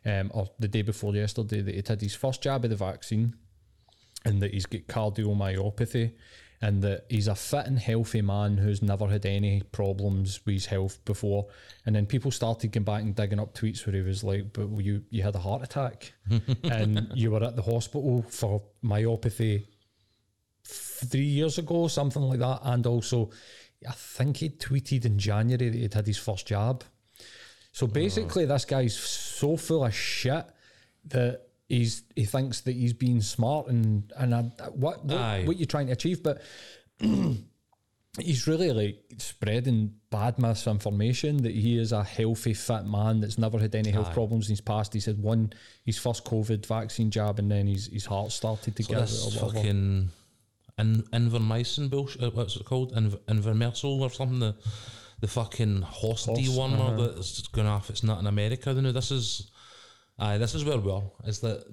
um, or the day before yesterday, that he'd had his first jab of the vaccine, and that he's got cardiomyopathy, and that he's a fit and healthy man who's never had any problems with his health before. And then people started going back and digging up tweets where he was like, "But you you had a heart attack, [laughs] and you were at the hospital for myopathy." Three years ago, something like that, and also, I think he tweeted in January that he'd had his first jab. So oh. basically, this guy's so full of shit that he's he thinks that he's being smart and and I, what what, what you're trying to achieve, but [clears throat] he's really like spreading bad misinformation that he is a healthy, fit man that's never had any health Aye. problems in his past. He's had one his first COVID vaccine jab, and then his his heart started to So give it this or whatever. fucking in, Invermycin bullshit. uh, What's it called? Inver, Invermersal or something. The the fucking horse, Horse, dewormer uh-huh. that's going off. It's not in America. You know, this is, aye, this is where we are. Is that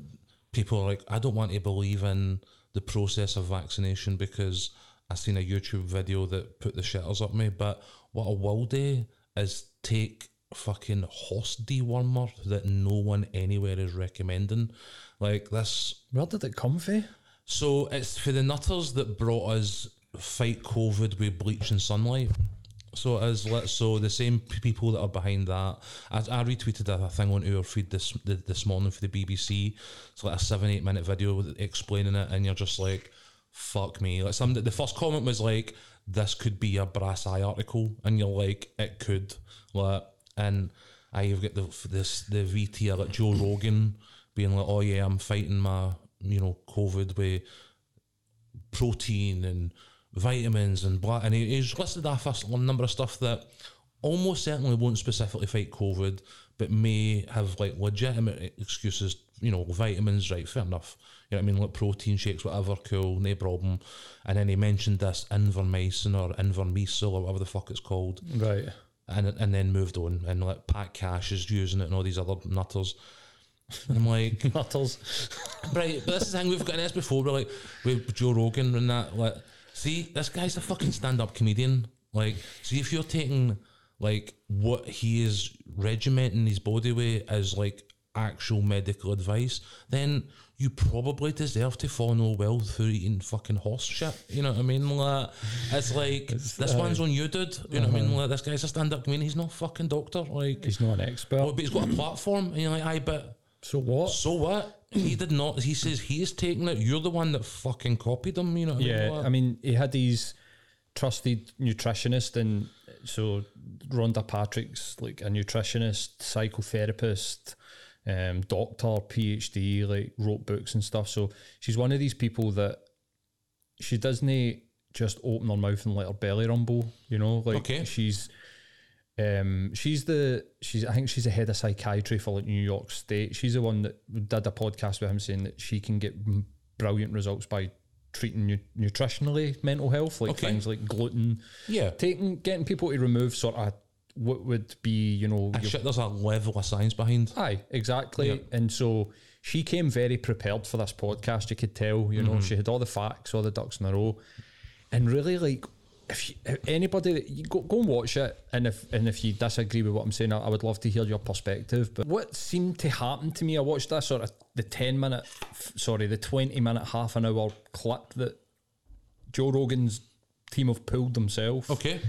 people are like, I don't want to believe in the process of vaccination because I seen a YouTube video that put the shitters up me. But what I will do is take fucking horse dewormer that no one anywhere is recommending. Like this Where did it come from? So it's for the nutters that brought us fight COVID with bleach and sunlight. So is let so the same people that are behind that. I, I retweeted a thing on our feed this this morning for the BBC. It's like a seven eight minute video explaining it, and you're just like, "Fuck me!" Like some the first comment was like, "This could be a brass eye article," and you're like, "It could." Like, and I you've got the this the VT like Joe Rogan being like, "Oh yeah, I'm fighting my you know COVID with protein and vitamins and blah. And he, he's listed off a number of stuff that almost certainly won't specifically fight COVID, but may have like legitimate excuses. You know, vitamins, right? Fair enough. You know what I mean? Like protein shakes, whatever, cool, no problem. And then he mentioned this Invermycin or Invermesil or whatever the fuck it's called Right. and and then moved on and like Pat Cash is using it and all these other nutters. And I'm like, [laughs] Nutters. right, but this is the thing we've got this before. We're like with Joe Rogan and that. Like, see, this guy's a fucking stand-up comedian. Like, see if you're taking like what he is regimenting his body with as like actual medical advice, then you probably deserve to fall no well through eating fucking horse shit. You know what I mean? Like, it's like this uh, one's on you, dude. You know what I mean? Uh-huh. Like, this guy's a stand-up comedian. He's not a fucking doctor. Like, He's not an expert. well, but he's got a platform, and you're like, aye, but so what? so what? He did not. He says he is taking it. You're the one that fucking copied him. You know. What I Yeah, mean? I mean, he had these trusted nutritionist, and so Rhonda Patrick's like a nutritionist, psychotherapist, um, doctor, PhD, like wrote books and stuff. So she's one of these people that she doesn't just open her mouth and let her belly rumble. You know, like Okay. she's. Um, she's the she's I think she's the head of psychiatry for like New York State. She's the one that did a podcast with him saying that she can get brilliant results by treating nu- nutritionally mental health, like Okay. things like gluten, yeah. taking getting people to remove sort of what would be, you know, your- shit, there's a level of science behind. Aye, exactly. And so she came very prepared for this podcast. You could tell, you know, she had all the facts, all the ducks in a row, and really like. If, you, if anybody that you go, go and watch it, and if and if you disagree with what I'm saying, I, I would love to hear your perspective. But what seemed to happen to me, I watched that sort of the ten minute, sorry, the twenty minute, half an hour clip that Joe Rogan's team have pulled themselves Okay.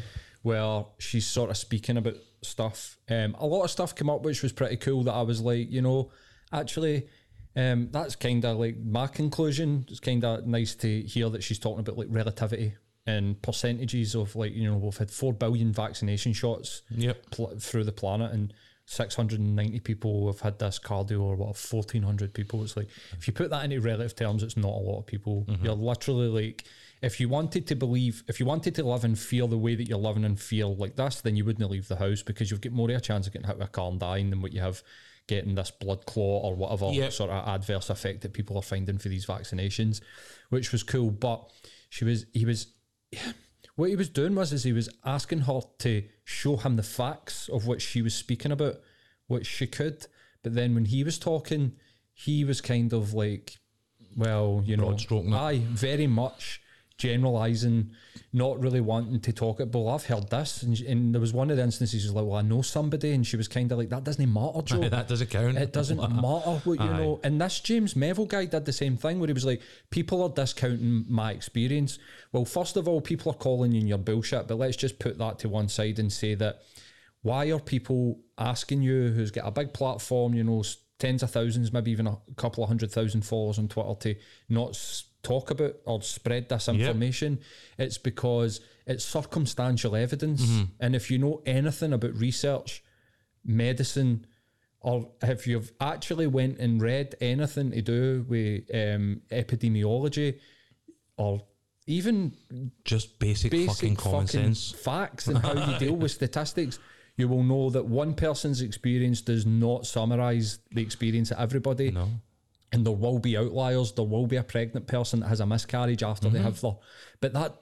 where she's sort of speaking about stuff. Um, a lot of stuff came up which was pretty cool that I was like, you know, actually, um, that's kind of like my conclusion. It's kind of nice to hear that she's talking about like relativity and percentages of like, you know, we've had 4 billion vaccination shots Yep. pl- through the planet and 690 people have had this cardio or what 1400 people it's like if you put that into relative terms it's not a lot of people mm-hmm. you're literally like if you wanted to believe if you wanted to live and feel the way that you're living and feel like this then you wouldn't leave the house because you've got more of a chance of getting hit with a car and dying than what you have getting this blood clot or whatever Yep. sort of adverse effect that people are finding for these vaccinations which was cool but she was he was what he was doing was is he was asking her to show him the facts of what she was speaking about, which she could. But then when he was talking, he was kind of like, well, you know, aye, very much generalizing, not really wanting to talk it. But I've heard this, and, and there was one of the instances. He's like, well, I know somebody, and she was kind of like, that doesn't matter, Joe. [laughs] that doesn't count. It doesn't [laughs] matter what you know. And this James Melville guy did the same thing where he was like, people are discounting my experience. Well, first of all, people are calling you your bullshit, but let's just put that to one side and say that why are people asking you who's got a big platform, you know, tens of thousands, maybe even a couple of hundred thousand followers on Twitter to not talk about or spread this information? It's because it's circumstantial evidence. And if you know anything about research, medicine, or if you've actually went and read anything to do with um, epidemiology or even Just basic, basic fucking common fucking sense. facts and how you deal with [laughs] statistics, you will know that one person's experience does not summarize the experience of everybody. No. And there will be outliers. There will be a pregnant person that has a miscarriage after Mm-hmm. they have their. But that,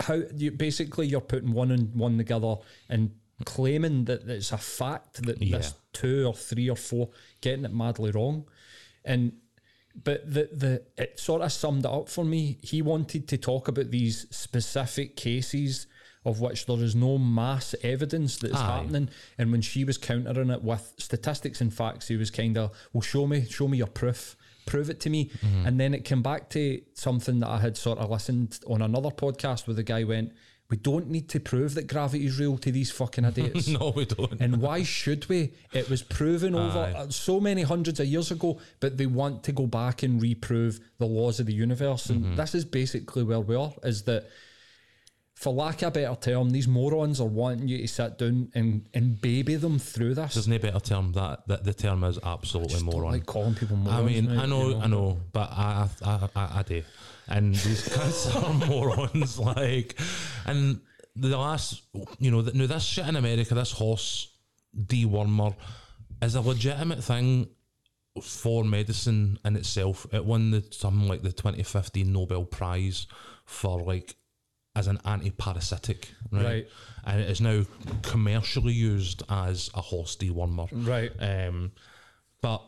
how you basically you're putting one and one together and claiming that it's a fact that Yeah. this two or three or four getting it madly wrong, and but the the it sort of summed it up for me. He wanted to talk about these specific cases of which there is no mass evidence that's Aye. happening. And when she was countering it with statistics and facts, he was kind of, well, show me, show me your proof, prove it to me. And then it came back to something that I had sort of listened on another podcast where the guy went, we don't need to prove that gravity is real to these fucking idiots. [laughs] No, we don't. And why should we? It was proven over Aye. uh, so many hundreds of years ago, but they want to go back and reprove the laws of the universe. And Mm-hmm. this is basically where we are, is that for lack of a better term, these morons are wanting you to sit down and, and baby them through this. There's no better term that, that the term is absolutely moron. like calling people morons. I mean, I know, you I know, but I, I, I, I do, and these guys [laughs] are morons. Like, and the last, you know, the, no, this shit in America, this horse dewormer, is a legitimate thing for medicine in itself. It won the something like the 2015 Nobel Prize for like as an anti-parasitic, right? Right. And it is now commercially used as a horse dewormer. Right. Um, but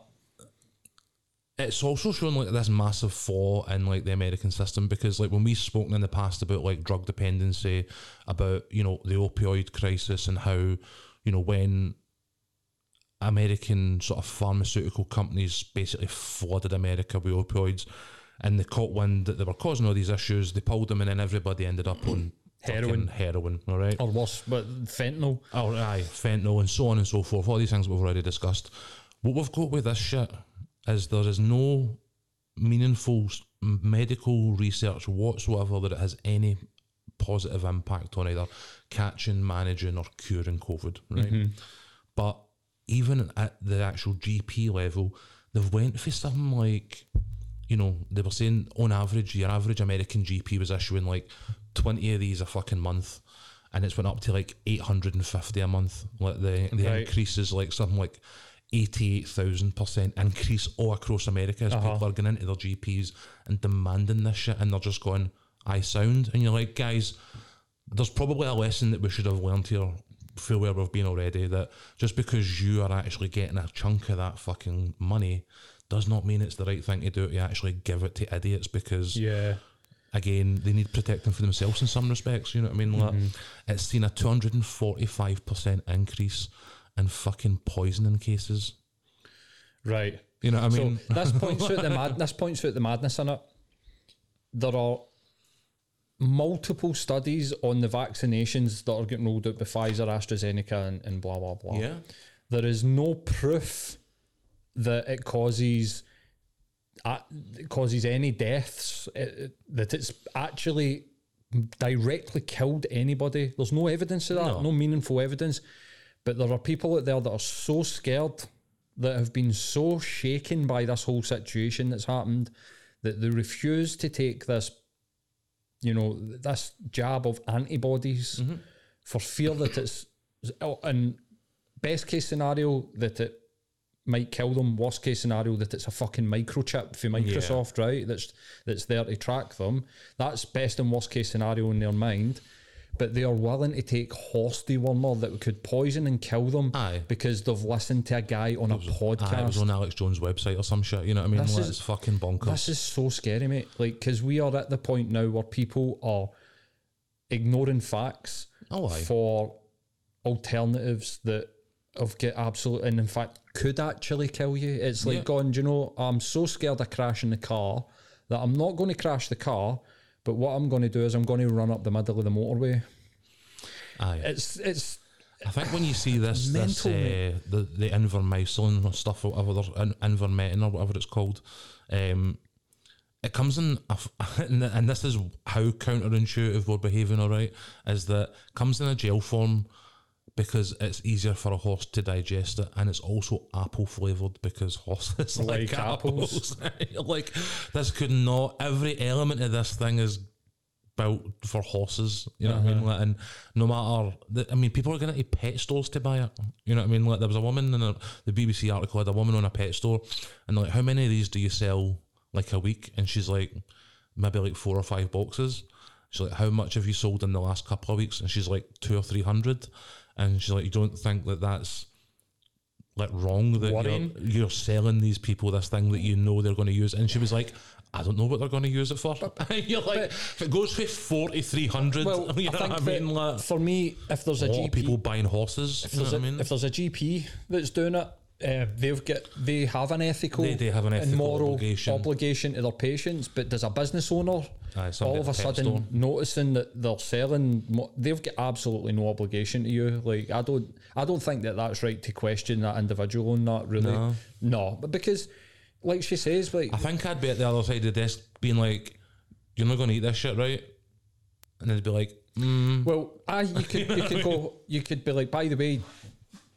it's also shown like this massive flaw in like the American system because like when we've spoken in the past about like drug dependency, about you know the opioid crisis and how you know when American sort of pharmaceutical companies basically flooded America with opioids and they caught wind that they were causing all these issues, they pulled them and then everybody ended up on [clears throat] Heroin. heroin, all right? Or worse, but fentanyl. Oh, aye, fentanyl and so on and so forth. All these things we've already discussed. What we've got with this shit is there is no meaningful medical research whatsoever that it has any positive impact on either catching, managing, or curing COVID. Right, mm-hmm. but even at the actual GP level, they've went for something like, you know, they were saying on average, your average American GP was issuing like 20 of these a fucking month. And it's went up to like 850 a month. Like the, the Right. increase is like something like 88,000% increase all across America as Uh-huh. people are going into their GPs and demanding this shit. And they're just going, I sound. And you're like, guys, there's probably a lesson that we should have learned here feel where we've been already that just because you are actually getting a chunk of that fucking money does not mean it's the right thing to do to actually give it to idiots because Yeah. again they need protecting for themselves in some respects you know what I mean like Mm-hmm. it's seen a 245% increase in fucking poisoning cases Right. you know what I mean so this [laughs] points out the mad. This points out the madness in it. There are multiple studies on the vaccinations that are getting rolled out by Pfizer, AstraZeneca, and, and blah blah blah. yeah There is no proof that it causes uh, it causes any deaths. uh, that it's actually directly killed anybody. There's no evidence of that. No. no meaningful evidence. But there are people out there that are so scared that have been so shaken by this whole situation that's happened that they refuse to take this, you know, this jab of antibodies for fear that it's, and best case scenario, that it might kill them. Worst case scenario, that it's a fucking microchip for Microsoft, right? That's that's there to track them. That's best and worst case scenario in their mind. But they are willing to take horse dewormer that could poison and kill them Aye. because they've listened to a guy on a Ah, it was podcast. on Alex Jones' website or some shit you know what I mean This like, is- it's fucking bonkers This is so scary, mate. Like, because we are at the point now where people are ignoring facts Oh, for alternatives that have get absolute and in fact could actually kill you. It's like Yeah. going, do you know, I'm so scared of crashing the car that I'm not going to crash the car, but what I'm going to do is I'm going to run up the middle of the motorway. aye It's it's I think when you see this, this uh, the the Invermycin or stuff or whatever, in- Invermectin or whatever it's called, um, it comes in, a [laughs] and and this is how counterintuitive we're behaving. All right, is that comes in a gel form because it's easier for a horse to digest it, and it's also apple flavored because horses [laughs] like, Like apples. apples. [laughs] like this could not. Every element of this thing is built for horses. You know what I mean? Uh-huh. Like, and no matter, the, I mean, people are going to pet stores to buy it. You know what I mean? Like there was a woman in a, the BBC article had a woman on a pet store, and like, how many of these do you sell like a week? And she's like, maybe like four or five boxes. She's like, how much have you sold in the last couple of weeks? And she's like, two or three hundred. And she's like, you don't think that that's like wrong that you're, you're selling these people this thing that you know they're going to use? And she was like, I don't know what they're going to use it for. [laughs] you're like, if it goes for forty three hundred, well, [laughs] you I know think what I mean? Like, for me, if there's a a lot of GP, people buying horses. if You know there's, a, I mean? if there's a GP that's doing it, uh, they've got they have an ethical, They- they have an and moral obligation. obligation to their patients. But does a business owner Aye, all of a sudden store. noticing that they're selling? They've got absolutely no obligation to you. Like I don't, I don't think that that's right to question that individual on that. Really, No. no. But because, like she says, like I think I'd be at the other side of the desk being like, you're not going to eat this shit, right? And they'd be like, mm, Well, I you could [laughs] you could go you could be like, by the way,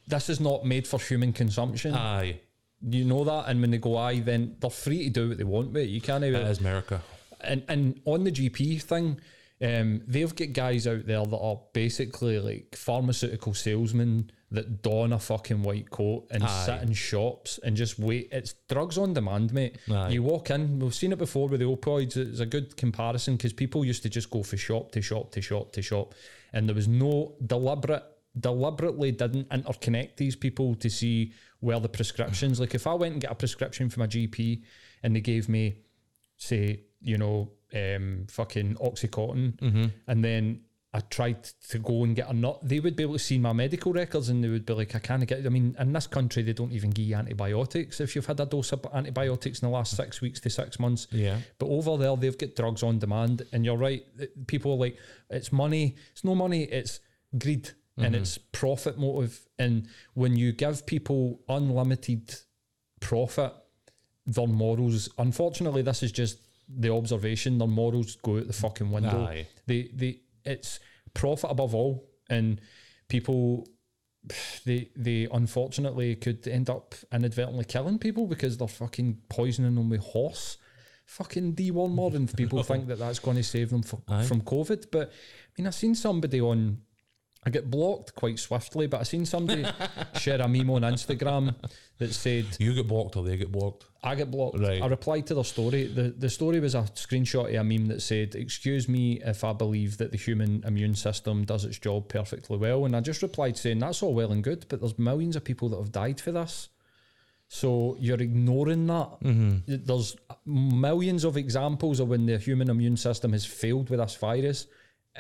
this is not made for human consumption. aye, you know that, and when they go aye, then they're free to do what they want with it. You can't it even. is America. And and on the GP thing, um, they've got guys out there that are basically like pharmaceutical salesmen that don a fucking white coat and Aye. sit in shops and just wait. It's drugs on demand, mate. Aye. You walk in. We've seen it before with the opioids. It's a good comparison because people used to just go for shop to shop to shop to shop, and there was no deliberate deliberately didn't interconnect these people to see where the prescriptions. Like if I went and get a prescription from a GP and they gave me, say, you know, um, fucking oxycontin, mm-hmm. and then I tried to go and get a nut, they would be able to see my medical records and they would be like, I can't get. I mean, in this country, they don't even give you antibiotics if you've had a dose of antibiotics in the last six weeks to six months. Yeah. But over there, they've got drugs on demand, and you're right. Uh, people are like, it's money. It's no money. It's greed, and mm-hmm. it's profit motive. And when you give people unlimited profit, their morals. Unfortunately, this is just the observation. Their morals go out the fucking window. Aye. They they it's profit above all, and people. They they unfortunately could end up inadvertently killing people because they're fucking poisoning them with horse fucking dewormer, and [laughs] people think that that's going to save them for, from COVID. But I mean, I seen somebody on I get blocked quite swiftly, but I seen somebody [laughs] share a meme on Instagram that said You get blocked or they get blocked. I get blocked. Right. I replied to their story. The the story was a screenshot of a meme that said, Excuse me if I believe that the human immune system does its job perfectly well. And I just replied saying, That's all well and good, but there's millions of people that have died for this. So you're ignoring that. Mm-hmm. There's millions of examples of when the human immune system has failed with this virus,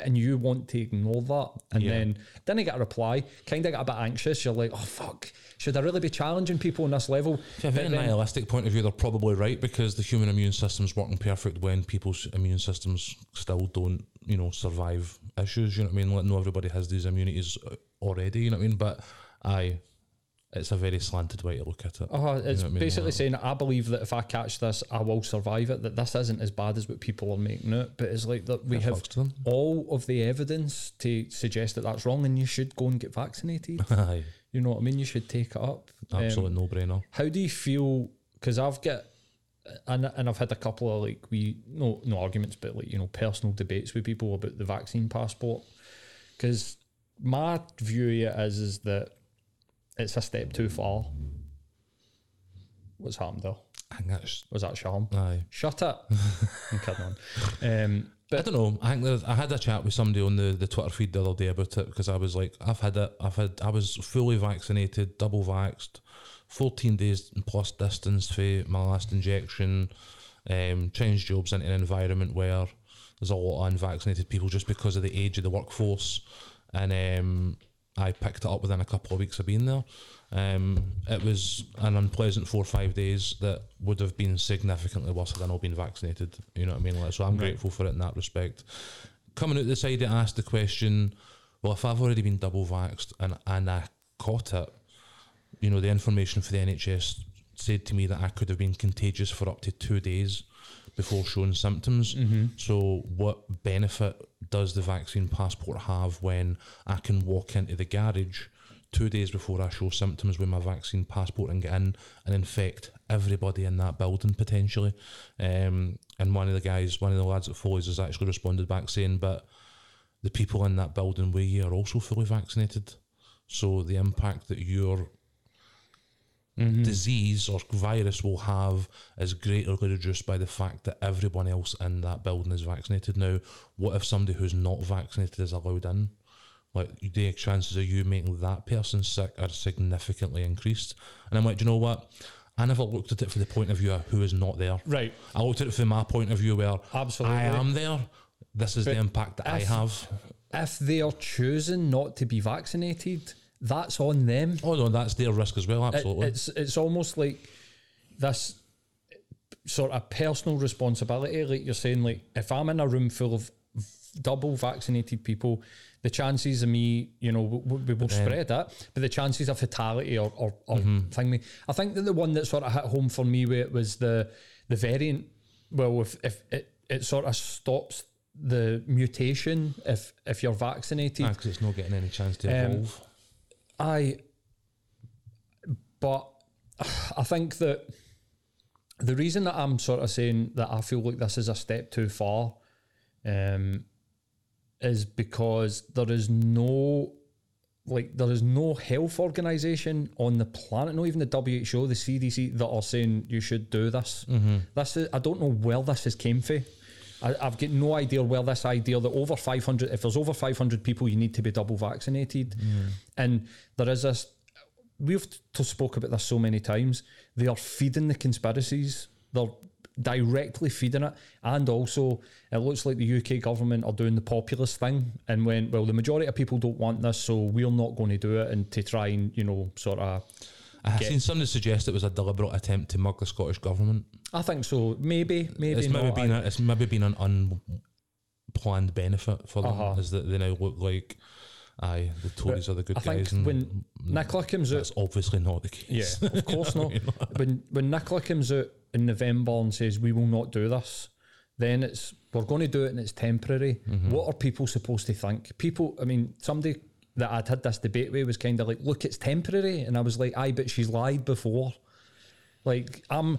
and you want to ignore that. And Yeah. then then I get a reply, kind of get a bit anxious. You're like, oh fuck, should I really be challenging people on this level? From a very nihilistic point of view, they're probably right because the human immune system's working perfect when people's immune systems still don't, you know, survive issues. You know what I mean? Like, not everybody has these immunities already. You know what I mean? But I, it's a very slanted way to look at it. Uh, it's what I mean? basically saying I believe that if I catch this, I will survive it. That this isn't as bad as what people are making it. But it's like that we have all of the evidence to suggest that that's wrong, and you should go and get vaccinated. [laughs] You know what I mean? You should take it up. Um, no brainer. how do you feel? Because I've got, and and I've had a couple of like we no no arguments, but like you know personal debates with people about the vaccine passport. Because my view of it is is that it's a step too far. What's happened though? I think that's Was that Sean? aye. Shut up. [laughs] I'm kidding on. Um, I don't know. I think there's, I had a chat with somebody on the, the Twitter feed the other day about it because I was like, I've had it. I've had. I was fully vaccinated, double vaxxed, fourteen days plus distance for my last injection. Um, changed jobs into an environment where there's a lot of unvaccinated people just because of the age of the workforce, and um, I picked it up within a couple of weeks of being there. Um, it was an unpleasant four or five days that would have been significantly worse had I not been vaccinated. You know what I mean? Like, so I'm grateful for it in that respect. Coming out the side, I asked the question: Well, if I've already been double vaxxed and and I caught it, you know, the information for the NHS said to me that I could have been contagious for up to two days before showing symptoms. So, what benefit does the vaccine passport have when I can walk into the garage two days before I show symptoms with my vaccine passport and get in and infect everybody in that building potentially? Um, and one of the guys, one of the lads that follows, has actually responded back saying, "But the people in that building with you are also fully vaccinated." So the impact that your disease or virus will have is greatly reduced by the fact that everyone else in that building is vaccinated. Now, what if somebody who's not vaccinated is allowed in? Like the chances of you making that person sick are significantly increased. And I'm like, do you know what? I never looked at it from the point of view of who is not there. right, I looked at it from my point of view where Absolutely. I am there. This is But the impact that I have. if they are choosing not to be vaccinated, that's on them. Oh no, that's their risk as well. It- Absolutely. it's it's almost like this sort of personal responsibility. Like you're saying, like if I'm in a room full of double vaccinated people, the chances of me, you know, we, we will then- spread it, but the chances of fatality or or, or Mm-hmm. thing me. I think that the one that sort of hit home for me where it was the the variant. Well, if if it, it sort of stops the mutation if if you're vaccinated. because it's not getting any chance to Um, evolve. I, but I think that the reason that I'm sort of saying that I feel like this is a step too far, um, is because there is no, like there is no health organization on the planet, not even the WHO, the CDC, that are saying you should do this. This is I don't know where this has came from. I, I've got no idea where this idea that over 500, if there's over 500 people, you need to be double vaccinated. Mm. And there is this, we've t- spoke about this so many times. They are feeding the conspiracies. They're directly feeding it. And also, it looks like the UK government are doing the populist thing and when, well, the majority of people don't want this, so we're not going to do it. And to try and, you know, sort of, I have get- seen somebody suggest it was a deliberate attempt to mug the Scottish government. I think so. Maybe, maybe it's not. maybe been I- a, it's maybe been an unplanned benefit for them Uh-huh. is that they now look like aye the Tories are the good I think guys and when Nicola comes out, that's obviously not the case. Yeah, of [laughs] course not. when when Nicola comes out in November and says we will not do this, then it's we're going to do it and it's temporary. What are people supposed to think? People, I mean, somebody that I'd had this debate with was kind of like, look, it's temporary, and I was like, aye, but she's lied before. Like I'm,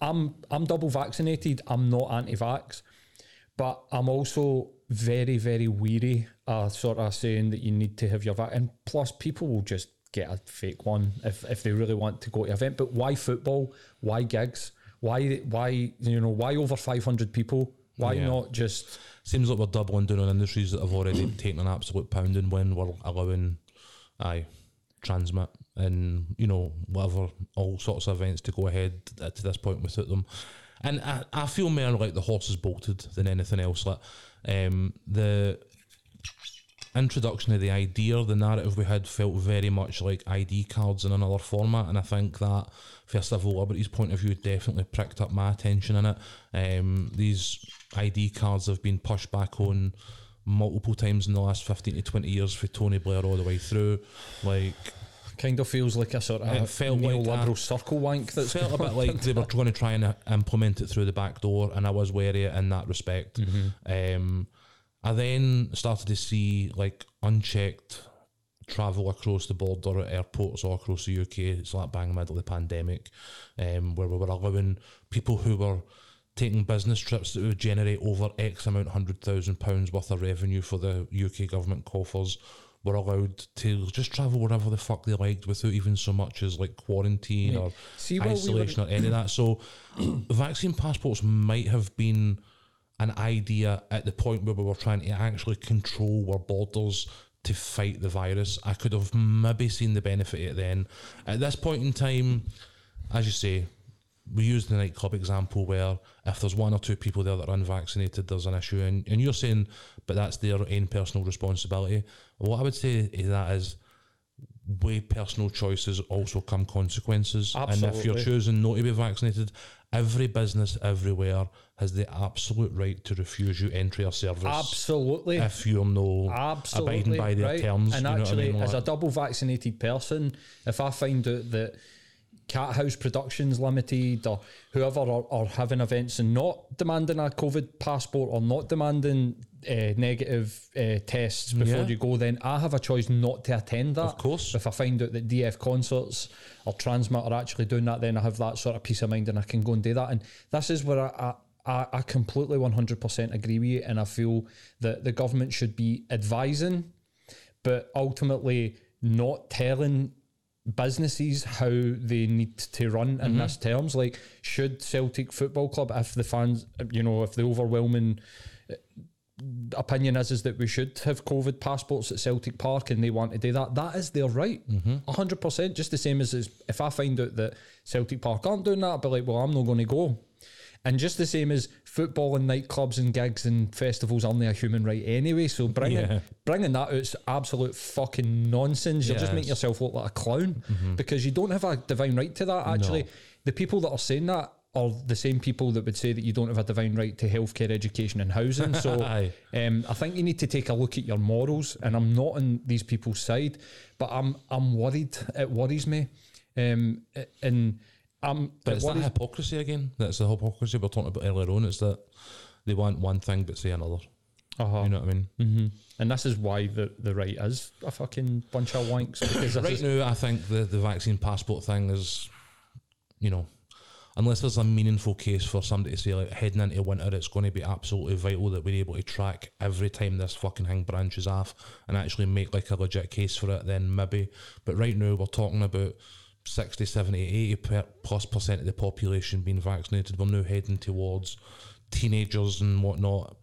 I'm, I'm double vaccinated. I'm not anti-vax, but I'm also very, very weary of sort of saying that you need to have your vac. And plus, people will just get a fake one if, if they really want to go to an event. But why football? Why gigs? Why why you know why over five hundred people? Why Yeah. not just Seems like we're doubling down on industries that have already taken an absolute pounding when we're allowing, aye, TRNSMT and you know whatever all sorts of events to go ahead to this point without them. And I, I feel more like the horse is bolted than anything else. Like um, the introduction of the idea, the narrative we had felt very much like ID cards in another format, and I think that First for Civil Liberties point of view definitely pricked up my attention in it. Um, these ID cards have been pushed back on multiple times in the last 15 to 20 years for Tony Blair all the way through. Like, kind of feels like a sort of It felt like neoliberal a- circle wank that's felt a bit like they were going to try and uh, implement it through the back door, and I was wary in that respect. Um, I then started to see like unchecked travel across the border at airports all across the UK. It's like bang in the middle of the pandemic, um, where we were allowing people who were taking business trips that would generate over X amount, hundred thousand pounds worth of revenue for the UK government coffers. Were allowed to just travel wherever the fuck they liked without even so much as like quarantine or See, while we were- isolation or any of that. So, [clears throat] vaccine passports might have been an idea at the point where we were trying to actually control our borders to fight the virus. I could have maybe seen the benefit of it then. At this point in time, as you say, we use the nightclub example where if there's one or two people there that are unvaccinated, there's an issue, and, and you're saying, but that's their own personal responsibility. What I would say is that is with personal choices also come consequences. And if you're Absolutely. choosing not to be vaccinated, every business everywhere has the absolute right to refuse you entry or service absolutely if you're no Absolutely abiding by their right. terms. And you know actually, I mean? as a double vaccinated person, if I find out that Cat House Productions Limited or whoever are, are having events and not demanding a COVID passport or not demanding uh, negative uh, tests before Yeah. you go, then I have a choice not to attend that. Of course. If I find out that DF concerts or TRNSMT are actually doing that, then I have that sort of peace of mind and I can go and do that. And this is where I, I, I- I completely 100% agree with you. And I feel that the government should be advising, but ultimately not telling businesses how they need to run in this terms. Like, should Celtic Football Club, if the fans, you know, if the overwhelming opinion is is that we should have COVID passports at Celtic Park and they want to do that, that is their right. Mm-hmm. Hundred percent. Just the same as, as if I find out that Celtic Park aren't doing that, I'll be like, well, I'm not going to go. And just the same as football and nightclubs and gigs and festivals are only a human right anyway. So bringing Yeah. bringing that out's absolute fucking nonsense. You're just making yourself look like a clown mm-hmm. because you don't have a divine right to that. Actually, the people that are saying that are the same people that would say that you don't have a divine right to healthcare, education, and housing. So [laughs] um, I think you need to take a look at your morals. And I'm not on these people's side, but I'm I'm worried. It worries me, um, and I'm. But it it's that hypocrisy again. That's the hypocrisy we were talking about earlier on. It's that they want one thing but say another. Uh-huh. You know what I mean? hmm And this is why the, the right is a fucking bunch of wanks. Because [coughs] Right is, now, I think the, the vaccine passport thing is, you know, unless there's a meaningful case for somebody to say, like, heading into winter, it's going to be absolutely vital that we're able to track every time this fucking thing branches off and actually make like a legit case for it, then maybe. But right now, we're talking about 60, 70, 80 per, plus percent of the population being vaccinated. We're now heading towards teenagers and whatnot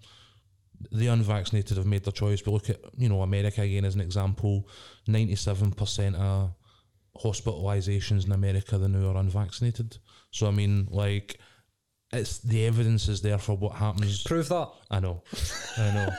the unvaccinated have made their choice. We look at, you know, America again as an example. Ninety-seven percent of hospitalizations in America they now are unvaccinated. So I mean, like, it's the evidence is there for what happens. prove that. I know, I know.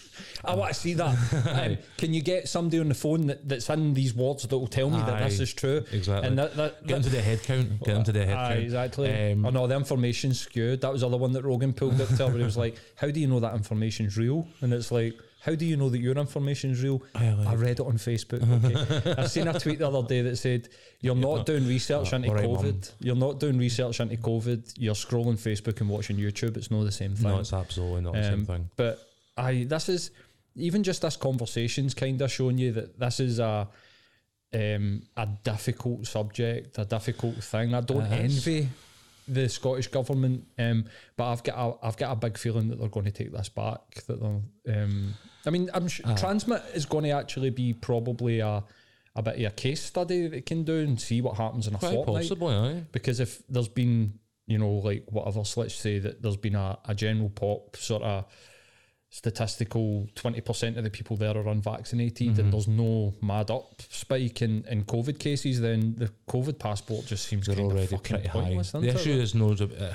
[laughs] I want to see that. [laughs] Um, can you get somebody on the phone that, that's in these wards that will tell me that this is true? exactly. And that, that, Get into the head count. Get into the head Aye, count. exactly. Um, oh no, the information's skewed. That was the other one that Rogan pulled up to where he was like, How do you know that information's real? And it's like, How do you know that your information's real? Aye, like- I read it on Facebook. Okay. [laughs] I seen a tweet the other day that said, You're not doing research into right, COVID. Mum. You're not doing research into COVID. You're scrolling Facebook and watching YouTube. It's not the same thing. No, it's absolutely not the same Um, thing. But I this is even just this conversation's kind of showing you that this is a um, a difficult subject, a difficult thing. I don't envy the Scottish government, um, but I've got a, I've got a big feeling that they're going to take this back. That they're, um, I mean, I'm sh- TRNSMT is going to actually be probably a a bit of a case study that they can do and see what happens in a fortnight. possibly, aye. Because if there's been, you know, like whatever, so let's say that there's been a, a general pop sort of statistical 20% of the people there are unvaccinated Mm-hmm. and there's no mad up spike in, in COVID cases, then the COVID passport just seems They're kind of already pretty high. The issue it? is no, uh,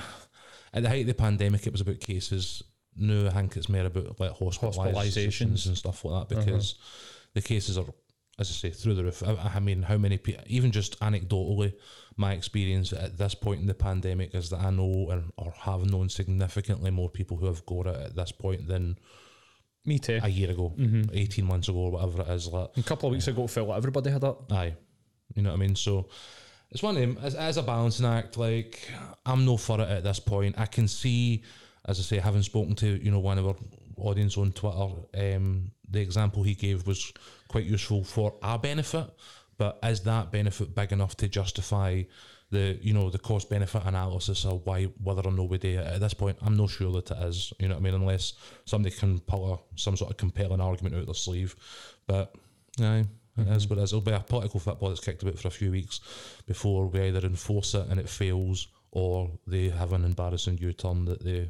at the height of the pandemic, it was about cases. No, I think it's more about like hospitalizations Hospitalisations. and stuff like that because the cases are, as I say, through the roof. I, I mean, how many people? Even just anecdotally, my experience at this point in the pandemic is that I know and or have known significantly more people who have got it at this point than Me too. a year ago, eighteen months ago, or whatever it is. Like, a couple of weeks ago, it felt like everybody had that. Aye. You know what I mean? So it's one of them as, as a balancing act, like I'm no for it at this point. I can see, as I say, having spoken to, you know, one of our audience on Twitter, um, the example he gave was quite useful for our benefit. But is that benefit big enough to justify the, you know, the cost benefit analysis of why whether or no we do it? At this point, I'm not sure that it is. You know what I mean? Unless somebody can pull a, some sort of compelling argument out of their sleeve. But aye. It is mm-hmm. what it is. It'll be a political football that's kicked about for a few weeks before we either enforce it and it fails or they have an embarrassing U turn that they,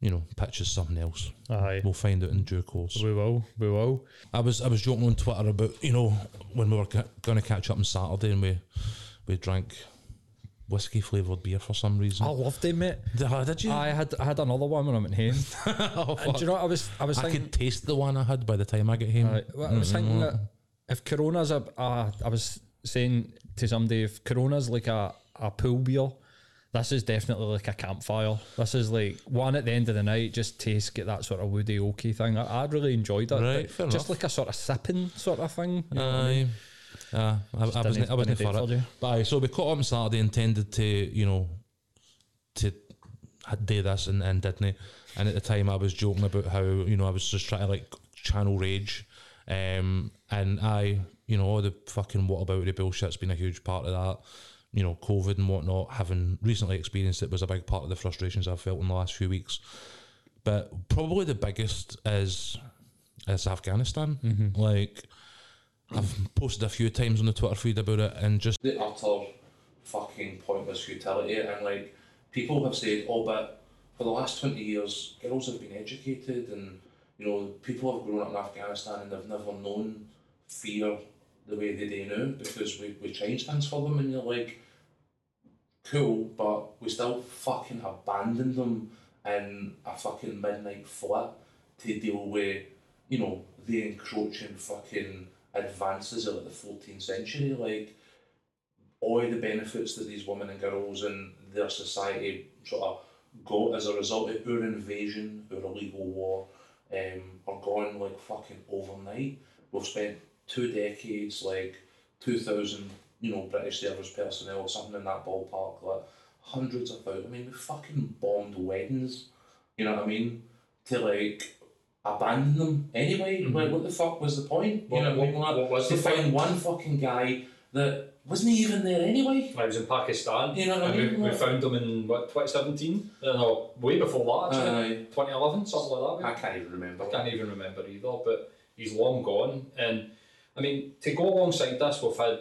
you know, pitch as something else. Aye. We'll find out in due course. We will. We will. I was I was joking on Twitter about you know when we were going to catch up on Saturday and we we drank whiskey flavoured beer for some reason. I loved it, mate. Did, did you? I had I had another one when I went home. [laughs] oh, and do you know what I was I was I thinking could taste the one I had by the time I get home. Right. Well, I was thinking that if Corona's a, uh, I was saying to somebody, if Corona's like a, a pool beer, this is definitely like a campfire. This is like one at the end of the night, just taste, get that sort of woody oaky thing. I, I really enjoyed it. Right, fair just enough. like a sort of sipping sort of thing. you know what I mean? Aye. Uh, I, I wasn't, I wasn't for it. you. But aye, so we caught up on Saturday, intended to, you know, to do this and, and didn't. And at the time, I was joking about how, you know, I was just trying to like channel rage. Um, and I, you know, all the fucking whataboutery bullshit's been a huge part of that. You know, COVID and whatnot, having recently experienced it was a big part of the frustrations I've felt in the last few weeks. But probably the biggest is is Afghanistan. Mm-hmm. Like, I've posted a few times on the Twitter feed about it, and just the utter fucking pointless futility. And like, people have said, "Oh, but for the last twenty years, girls have been educated, and you know, people have grown up in Afghanistan and they've never known fear the way they do now because we we changed things for them." And you're like, "Cool, but we still fucking abandoned them in a fucking midnight flat to deal with, you know, the encroaching fucking." advances of the 14th century, like all the benefits that these women and girls and their society sort of got as a result of our invasion, our illegal war, um, are gone like fucking overnight. We've spent two decades, like 2,000, you know, British service personnel, or something in that ballpark, like hundreds of thousands. I mean, we fucking bombed weddings, you know what I mean? To like abandon them anyway. Mm-hmm. Like, what the fuck was the point? What- you know what, I mean? what- what was to find one fucking guy that wasn't even there anyway. I was in Pakistan. You know what I mean? We, we found them in what 2017? Uh, no, way before uh, that actually. Aye. 2011, something like that. I can't even remember. I can't even remember either, but he's long gone. And I mean, to go alongside this, we've had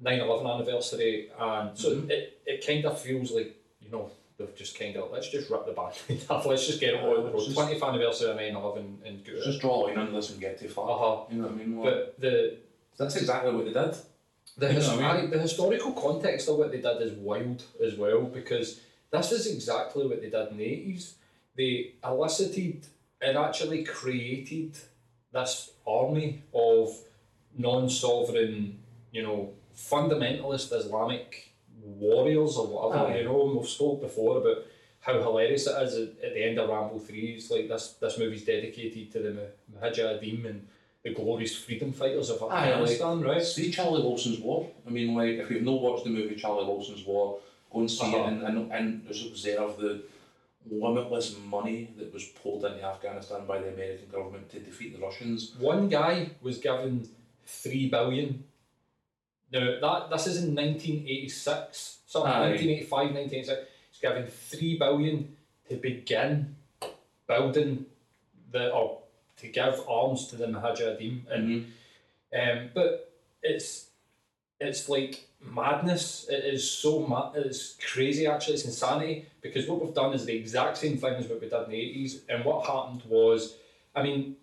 9 11 anniversary, and so Mm-hmm. it, it kind of feels like, you know, they've just kind of, let's just rip the band [laughs] off, let's just get it on the road. Just- 20th anniversary of 9 11 and go. Just draw a line under this and get too far. Uh-huh. You know what I mean? Like, But the that's exactly what they did. the, You know his- I mean? the historical context of what they did is wild as well because this is exactly what they did in the 80s. They elicited and actually created this army of non sovereign, you know, fundamentalist Islamic warriors or whatever. Aye. You know, and we've spoke before about how hilarious it is at, at the end of Rambo 3. It's like this, this movie's dedicated to the Mujahideen and the glorious freedom fighters of Aye, like, Afghanistan, right? See Charlie Wilson's War. I mean, like, if you've not watched the movie Charlie Wilson's War, go and see Uh-huh. it and, and, and just observe the limitless money that was poured into Afghanistan by the American government to defeat the Russians. One guy was given three billion Now, that this is in 1986, something, Aye. 1985, 1986. It's given 3 billion to begin building the, or to give arms to the Mujahideen. And, um, but it's, it's like madness. It is so mad. It's crazy, actually. It's insanity because what we've done is the exact same thing as what we did in the 80s. And what happened was, I mean,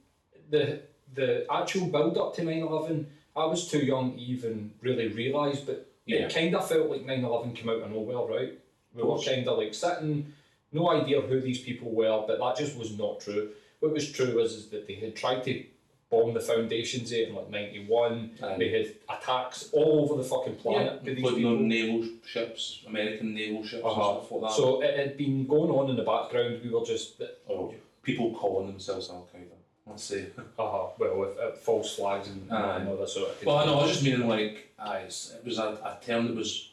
the the actual build up to 9 11, I was too young to even really realise, but Yeah. it kind of felt like 9 11 came out of nowhere, right? We were kind of like sitting, no idea who these people were, but that just was not true. What was true was is that they had tried to bomb the foundations in like 91, Aye. they had attacks all over the fucking planet with these including people. on naval ships, American naval ships Uh-huh. and stuff like that. So it had been going on in the background. We were just, oh, people calling themselves Al Qaeda. Let's see. uh well, with uh, false flags and, Aye. and other sort of. Well, I know. I was just meaning like, aye, it's- it was a, a term that was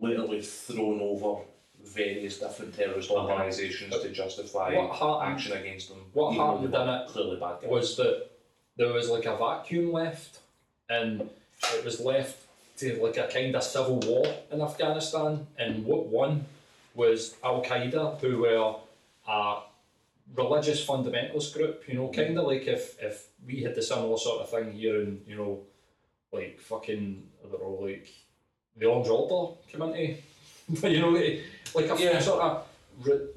literally thrown over various different terrorist Uh-huh. organisations to justify What happened- action against them. what even though happened they were in it Clearly bad guys. was that there was like a vacuum left, and it was left to like a kind of civil war in Afghanistan. And what won was Al Qaeda, who were a religious fundamentalist group. You know, kind of like if if we had the similar sort of thing here in you know, like fucking I don't know, like the Orange Order community. you know, like a Yeah. sort of re-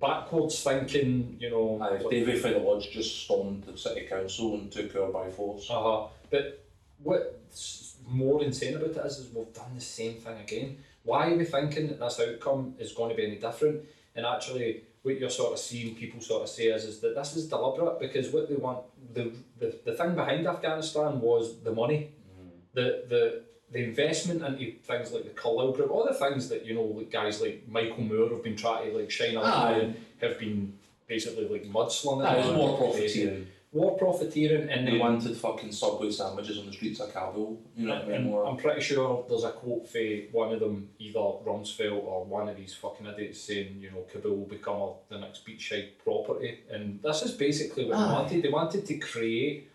backwards thinking. You know, Aye, for the Lodge just stormed the city council and took her by force. Uh-huh. But what's more insane about it is, is we've done the same thing again. Why are we thinking that this outcome is going to be any different? And actually, what you're sort of seeing people sort of say is, is that this is deliberate because what they want, the, the, the thing behind Afghanistan was the money, mm-hmm. the, the the investment into things like the Carlyle Group, all the things that, you know, like guys like Michael Moore have been trying to like shine a light on, have been basically like mudslinging. It was war profiteering. War profiteering and They wanted fucking Subway sandwiches on the streets of Kabul. You know what I mean? I'm pretty sure there's a quote for one of them, either Rumsfeld or one of these fucking idiots saying, you know, Kabul will become a, the next beachside property. And this is basically what they ah. wanted. They wanted to create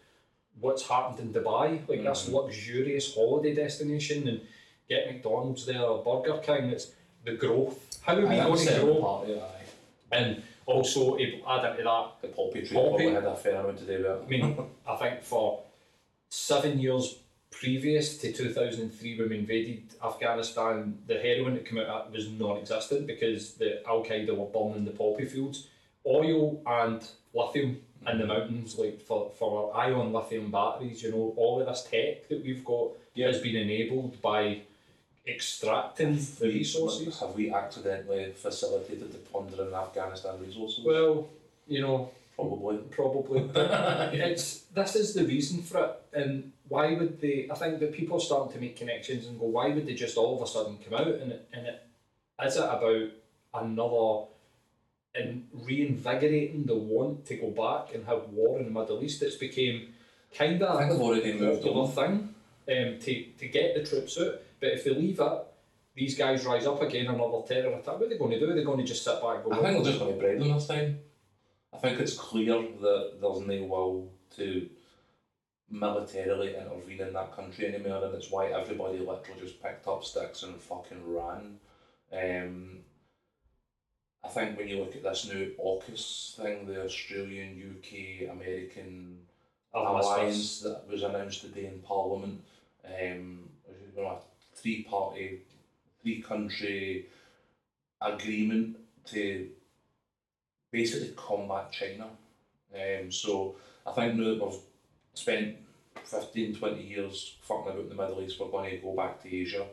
what's happened in Dubai, like this mm. luxurious holiday destination, and get McDonald's there or Burger King. It's the growth. How are we Aye, that going to grow? part of it, aye. And also, if add into that, The poppy tree Poppy. probably had a fair amount to do with it. I mean, I think for seven years previous to 2003 when we invaded Afghanistan, the heroin that came out of it was non-existent because the Al Qaeda were burning the poppy fields. Oil and lithium in the mountains, like for, for our ion lithium batteries, you know, all of this tech that we've got Yeah. has been enabled by extracting the resources. Have we accidentally facilitated the plundering of Afghanistan resources? Well, you know, Probably. probably. [laughs] It's this is the reason for it, and why would they? I think that people are starting to make connections and go, why would they just all of a sudden come out and it, and it is it about another and reinvigorating the want to go back and have war in the Middle East? It's became kind of a popular thing um, to to get the troops out. But if they leave it. These guys rise up again, another terror attack. What are they going to do? Are They're going to just sit back and go. I think they're just going to braid them this time. I think it's clear that there's no will to militarily intervene in that country anymore, and it's why everybody literally just picked up sticks and fucking ran. Um, I think when you look at this new AUKUS thing, the Australian, UK, American alliance that was announced today in Parliament, um, you know, a three-party, three-country agreement to basically combat China. Um, so I think now that we've spent 15, 20 years fucking about in the Middle East, we're going to go back to Asia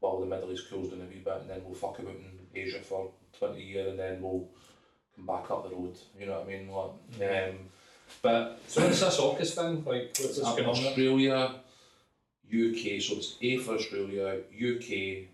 while the Middle East cools down a wee bit, and then we'll fuck about in Asia for 20 years, and then we'll come back up the road. You know what I mean? Like, um, but So what's this AUKUS thing? Like, what's this? Australia, UK, so it's A for Australia, UK,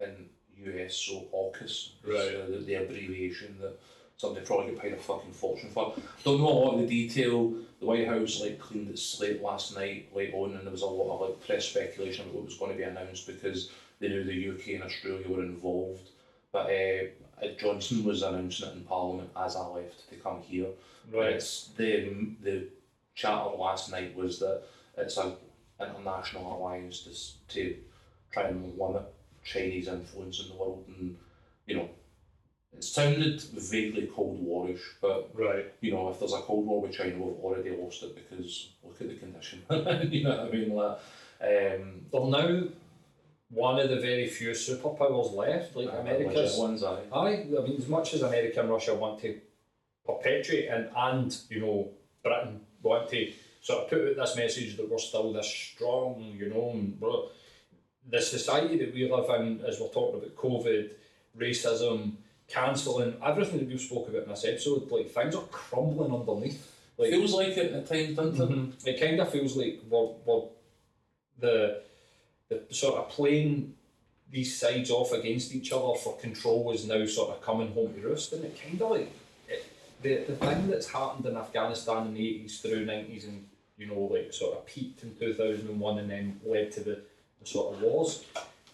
and US, so AUKUS. Right. Uh, the, the abbreviation that somebody probably get paid a fucking fortune for. Don't know a lot of the detail. The White House like cleaned its slate last night, late on, and there was a lot of like press speculation about what was going to be announced because they knew the UK and Australia were involved. But uh, uh, Johnson was announcing it in Parliament as I left to come here. Right. It's the the chatter last night was that it's an international alliance to, to try and limit Chinese influence in the world, and you know, it sounded vaguely Cold Warish, but Right. you know, if there's a Cold War with China, we've already lost it because look at the condition. [laughs] you know what I mean? Like, um, They're now one of the very few superpowers left, like America's. legit ones, aye. Aye, I mean, as much as America and Russia want to perpetuate and, and you know, Britain want to sort of put out this message that we're still this strong, you know, the society that we live in, as we're talking about COVID, racism, cancelling, everything that we've spoke about in this episode, like things are crumbling underneath. Like Feels like it at times, doesn't it? Mhm. It kind of feels like we're, we're the the sort of playing these sides off against each other for control is now sort of coming home to roost, and it kind of like it, the the thing that's happened in Afghanistan in the eighties through nineties and you know like sort of peaked in two thousand and one and then led to the, the sort of wars.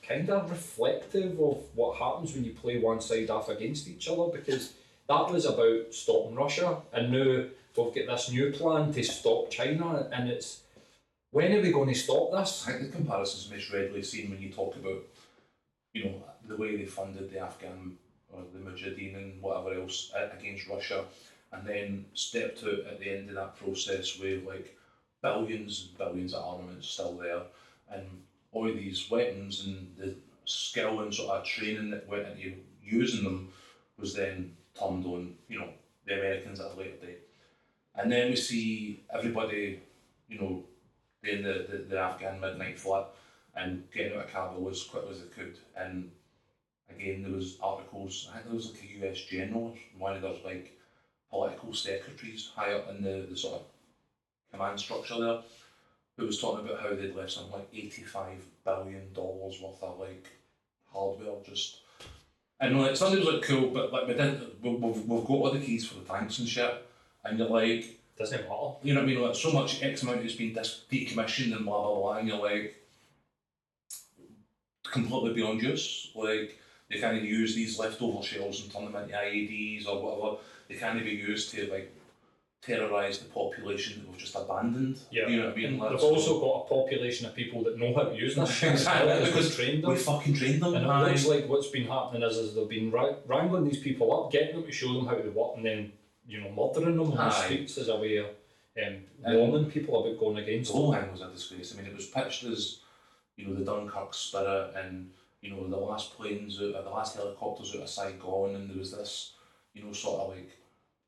Kind of reflective of what happens when you play one side off against each other because that was about stopping Russia, and now we've got this new plan to stop China, and it's when are we going to stop this? I think the comparison's most readily seen when you talk about, you know, the way they funded the Afghan or the Mujahideen and whatever else against Russia, and then stepped out at the end of that process with like billions and billions of armaments still there, and all these weapons and the skill and sort of training that went into using them was then turned on, you know, the Americans at a later date. And then we see everybody, you know, doing the, the, the Afghan midnight flight and getting out of Kabul as quick as they could. And again, there was articles. I think there was like a US general, one of those like political secretaries high up in the, the sort of command structure there, who was talking about how they'd left something like eighty five billion dollars worth of like hardware just. And like something was like cool, but like we didn't. we- We've, we've got all the keys for the tanks and shit, and you're like, Doesn't matter. you know what I mean? Like so much X amount has been dis- decommissioned and blah blah blah, and you're like completely beyond use. Like they can't even use these leftover shells and turn them into IEDs or whatever. They can't be used to like terrorise the population that we've just abandoned. Yeah. You know what I mean? They've so- also got a population of people that know how to use this. [laughs] Exactly, because trained them. we fucking trained them. And it looks like what's been happening is, is they've been wra- wrangling these people up, getting them to show them how to work, and then you know murdering them on the streets as a way of um, And- warning people about going against The them. whole thing was a disgrace. I mean, it was pitched as, you know, the Dunkirk spirit and, you know, the last planes, out, the last helicopters out of Saigon, and there was this, you know, sort of like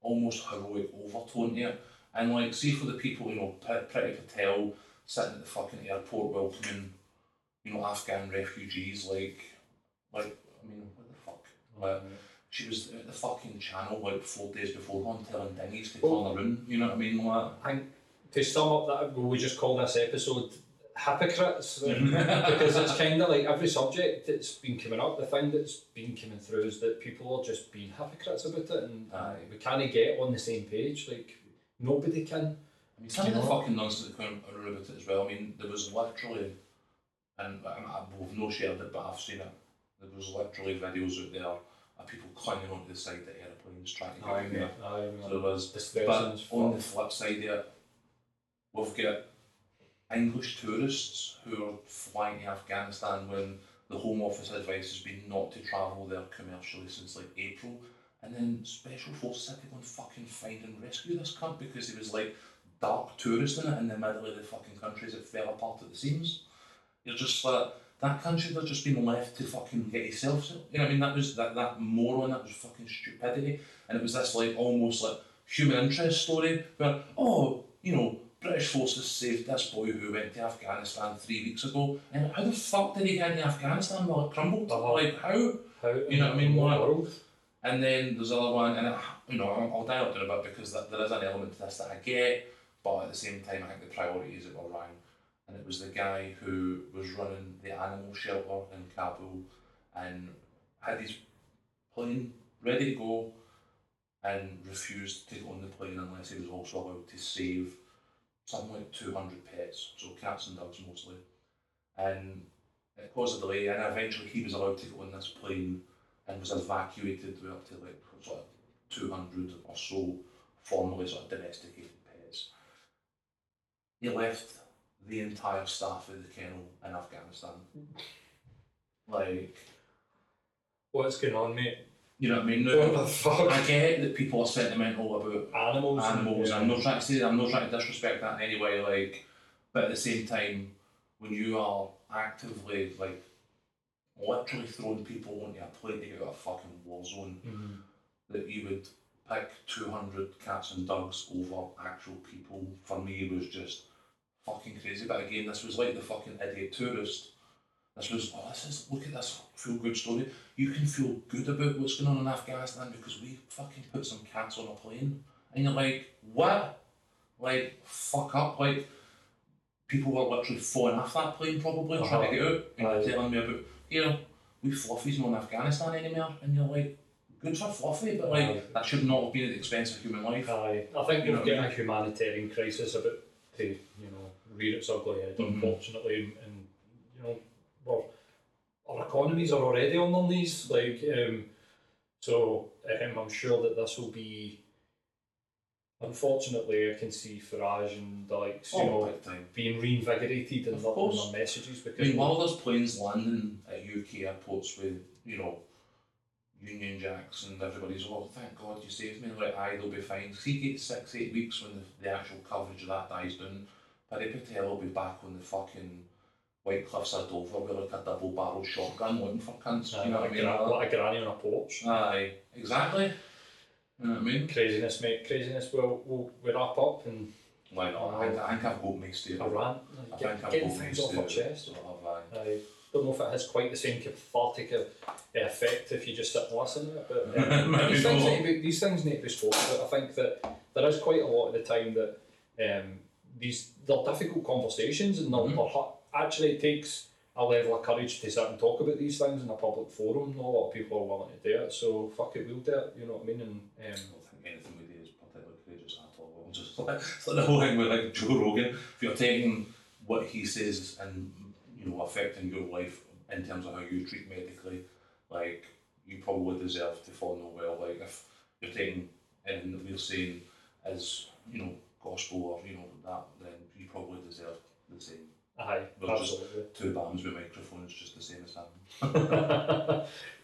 almost heroic overtone to it. And like, see for the people, you know, Priti Patel sitting at the fucking airport welcoming, you know, Afghan refugees, like, like, I mean, what the fuck? Mm-hmm. Like, she was at the fucking channel like four days before one telling dinghies to Well- turn around, you know what I mean? Like, I think to sum up that, will we just call this episode hypocrites? Mm-hmm. [laughs] because it's kind of like every subject that's been coming up, the thing that's been coming through is that people are just being hypocrites about it, and Aye. we can't get on the same page. Like nobody can. I mean, some of the fucking nonsense that came around about it as well. I mean, there was literally, and I, we've no shared it, but I've seen it. There was literally videos out there of people clinging onto the side of aeroplanes trying to get out there. So there was, but on the flip side it, we've got English tourists who are flying to Afghanistan when the Home Office advice has been not to travel there commercially since like April. And then Special Forces had to go and fucking find and rescue this cunt because he was like dark tourist in it in the middle of the fucking countries that fell apart at the seams. You're just like, that country they're just been left to fucking get itself. You know what I mean? That was that, that moron, that was fucking stupidity. And it was this like almost like human interest story where, oh, you know, British forces saved this boy who went to Afghanistan three weeks ago. And how the fuck did he get into Afghanistan while it crumbled? Uh-huh. Like, how? How You know what I mean? in world? And then there's other one, and I, you know, I'll, I'll dial it a bit because that, there is an element to this that I get, but at the same time, I think the priorities are wrong. And it was the guy who was running the animal shelter in Kabul and had his plane ready to go and refused to get on the plane unless he was also allowed to save something like 200 pets, so cats and dogs mostly. And it caused a delay, and eventually he was allowed to go on this plane and was evacuated with up to like sort of 200 or so formally sort of domesticated pets. He left the entire staff of the kennel in Afghanistan. Mm. Like, What's going on, mate? You know what I mean? What the fuck? I get that people are sentimental about Animals. animals. yeah. I'm not trying to say I'm not trying to disrespect that in any way. Like, but at the same time, when you are actively like literally throwing people onto a plane to get out of a fucking war zone, Mhm. that you would pick two hundred cats and dogs over actual people for me was just fucking crazy. But again, this was like the fucking idiot tourist. Was oh, this is look at this feel good story. You can feel good about what's going on in Afghanistan because we fucking put some cats on a plane, and you're like, what? Like fuck up, like. People were literally falling off that plane probably trying Uh-huh. to get out and Aye. you're telling me about, you know, we fluffies not in Afghanistan anymore and you're like, good for fluffy, but like Aye. that should not have been at the expense of human life. Aye, I think You know we're getting a humanitarian crisis about to, you know, rear its ugly head, Mhm. unfortunately, and you know, our economies are already on their knees. Like, um, so um, I'm sure that this will be. Unfortunately, I can see Farage and the likes, you Oh, know, being reinvigorated in Of their, in course. their messages I because mean, while there's planes landing at UK airports with, you know, Union Jacks and everybody's, oh, thank God you saved me. Like, aye, they'll be fine. See, get six, eight weeks when the, the actual coverage of that dies down. Paddy Patel will be back on the fucking White Cliffs of Dover with like a double barrel shotgun looking for cunts. you know what I mean? Gra- what a granny on a porch. Aye, exactly. You know what I mean? Craziness, mate, craziness. We'll, we'll, we'll wrap up and Why not? I think, I think I've got mates to a rant. I Get, think I've getting got things off our chest. Have, aye. I don't know if it has quite the same cathartic uh, effect if you just sit and listen to it, but [laughs] um, these, things need to be, these things need to be spoken about. I think that there is quite a lot of the time that um, these they're difficult conversations and they're, Mhm. they're actually it takes a level of courage to sit and talk about these things in a public forum. Not a lot of people are willing to do it, so fuck it, we'll do it. You know what I mean? And I um, don't think anything we do is particularly courageous at all. I'm just [laughs] like, it's like the whole thing with like Joe Rogan. If you're taking what he says and you know affecting your life in terms of how you treat medically, like you probably deserve to fall nowhere. Like if you're taking anything that we're saying as you know gospel or you know that, then you probably deserve the same. Aye, We're just- absolutely. Two bams with microphones, just the same as him. [laughs] [laughs]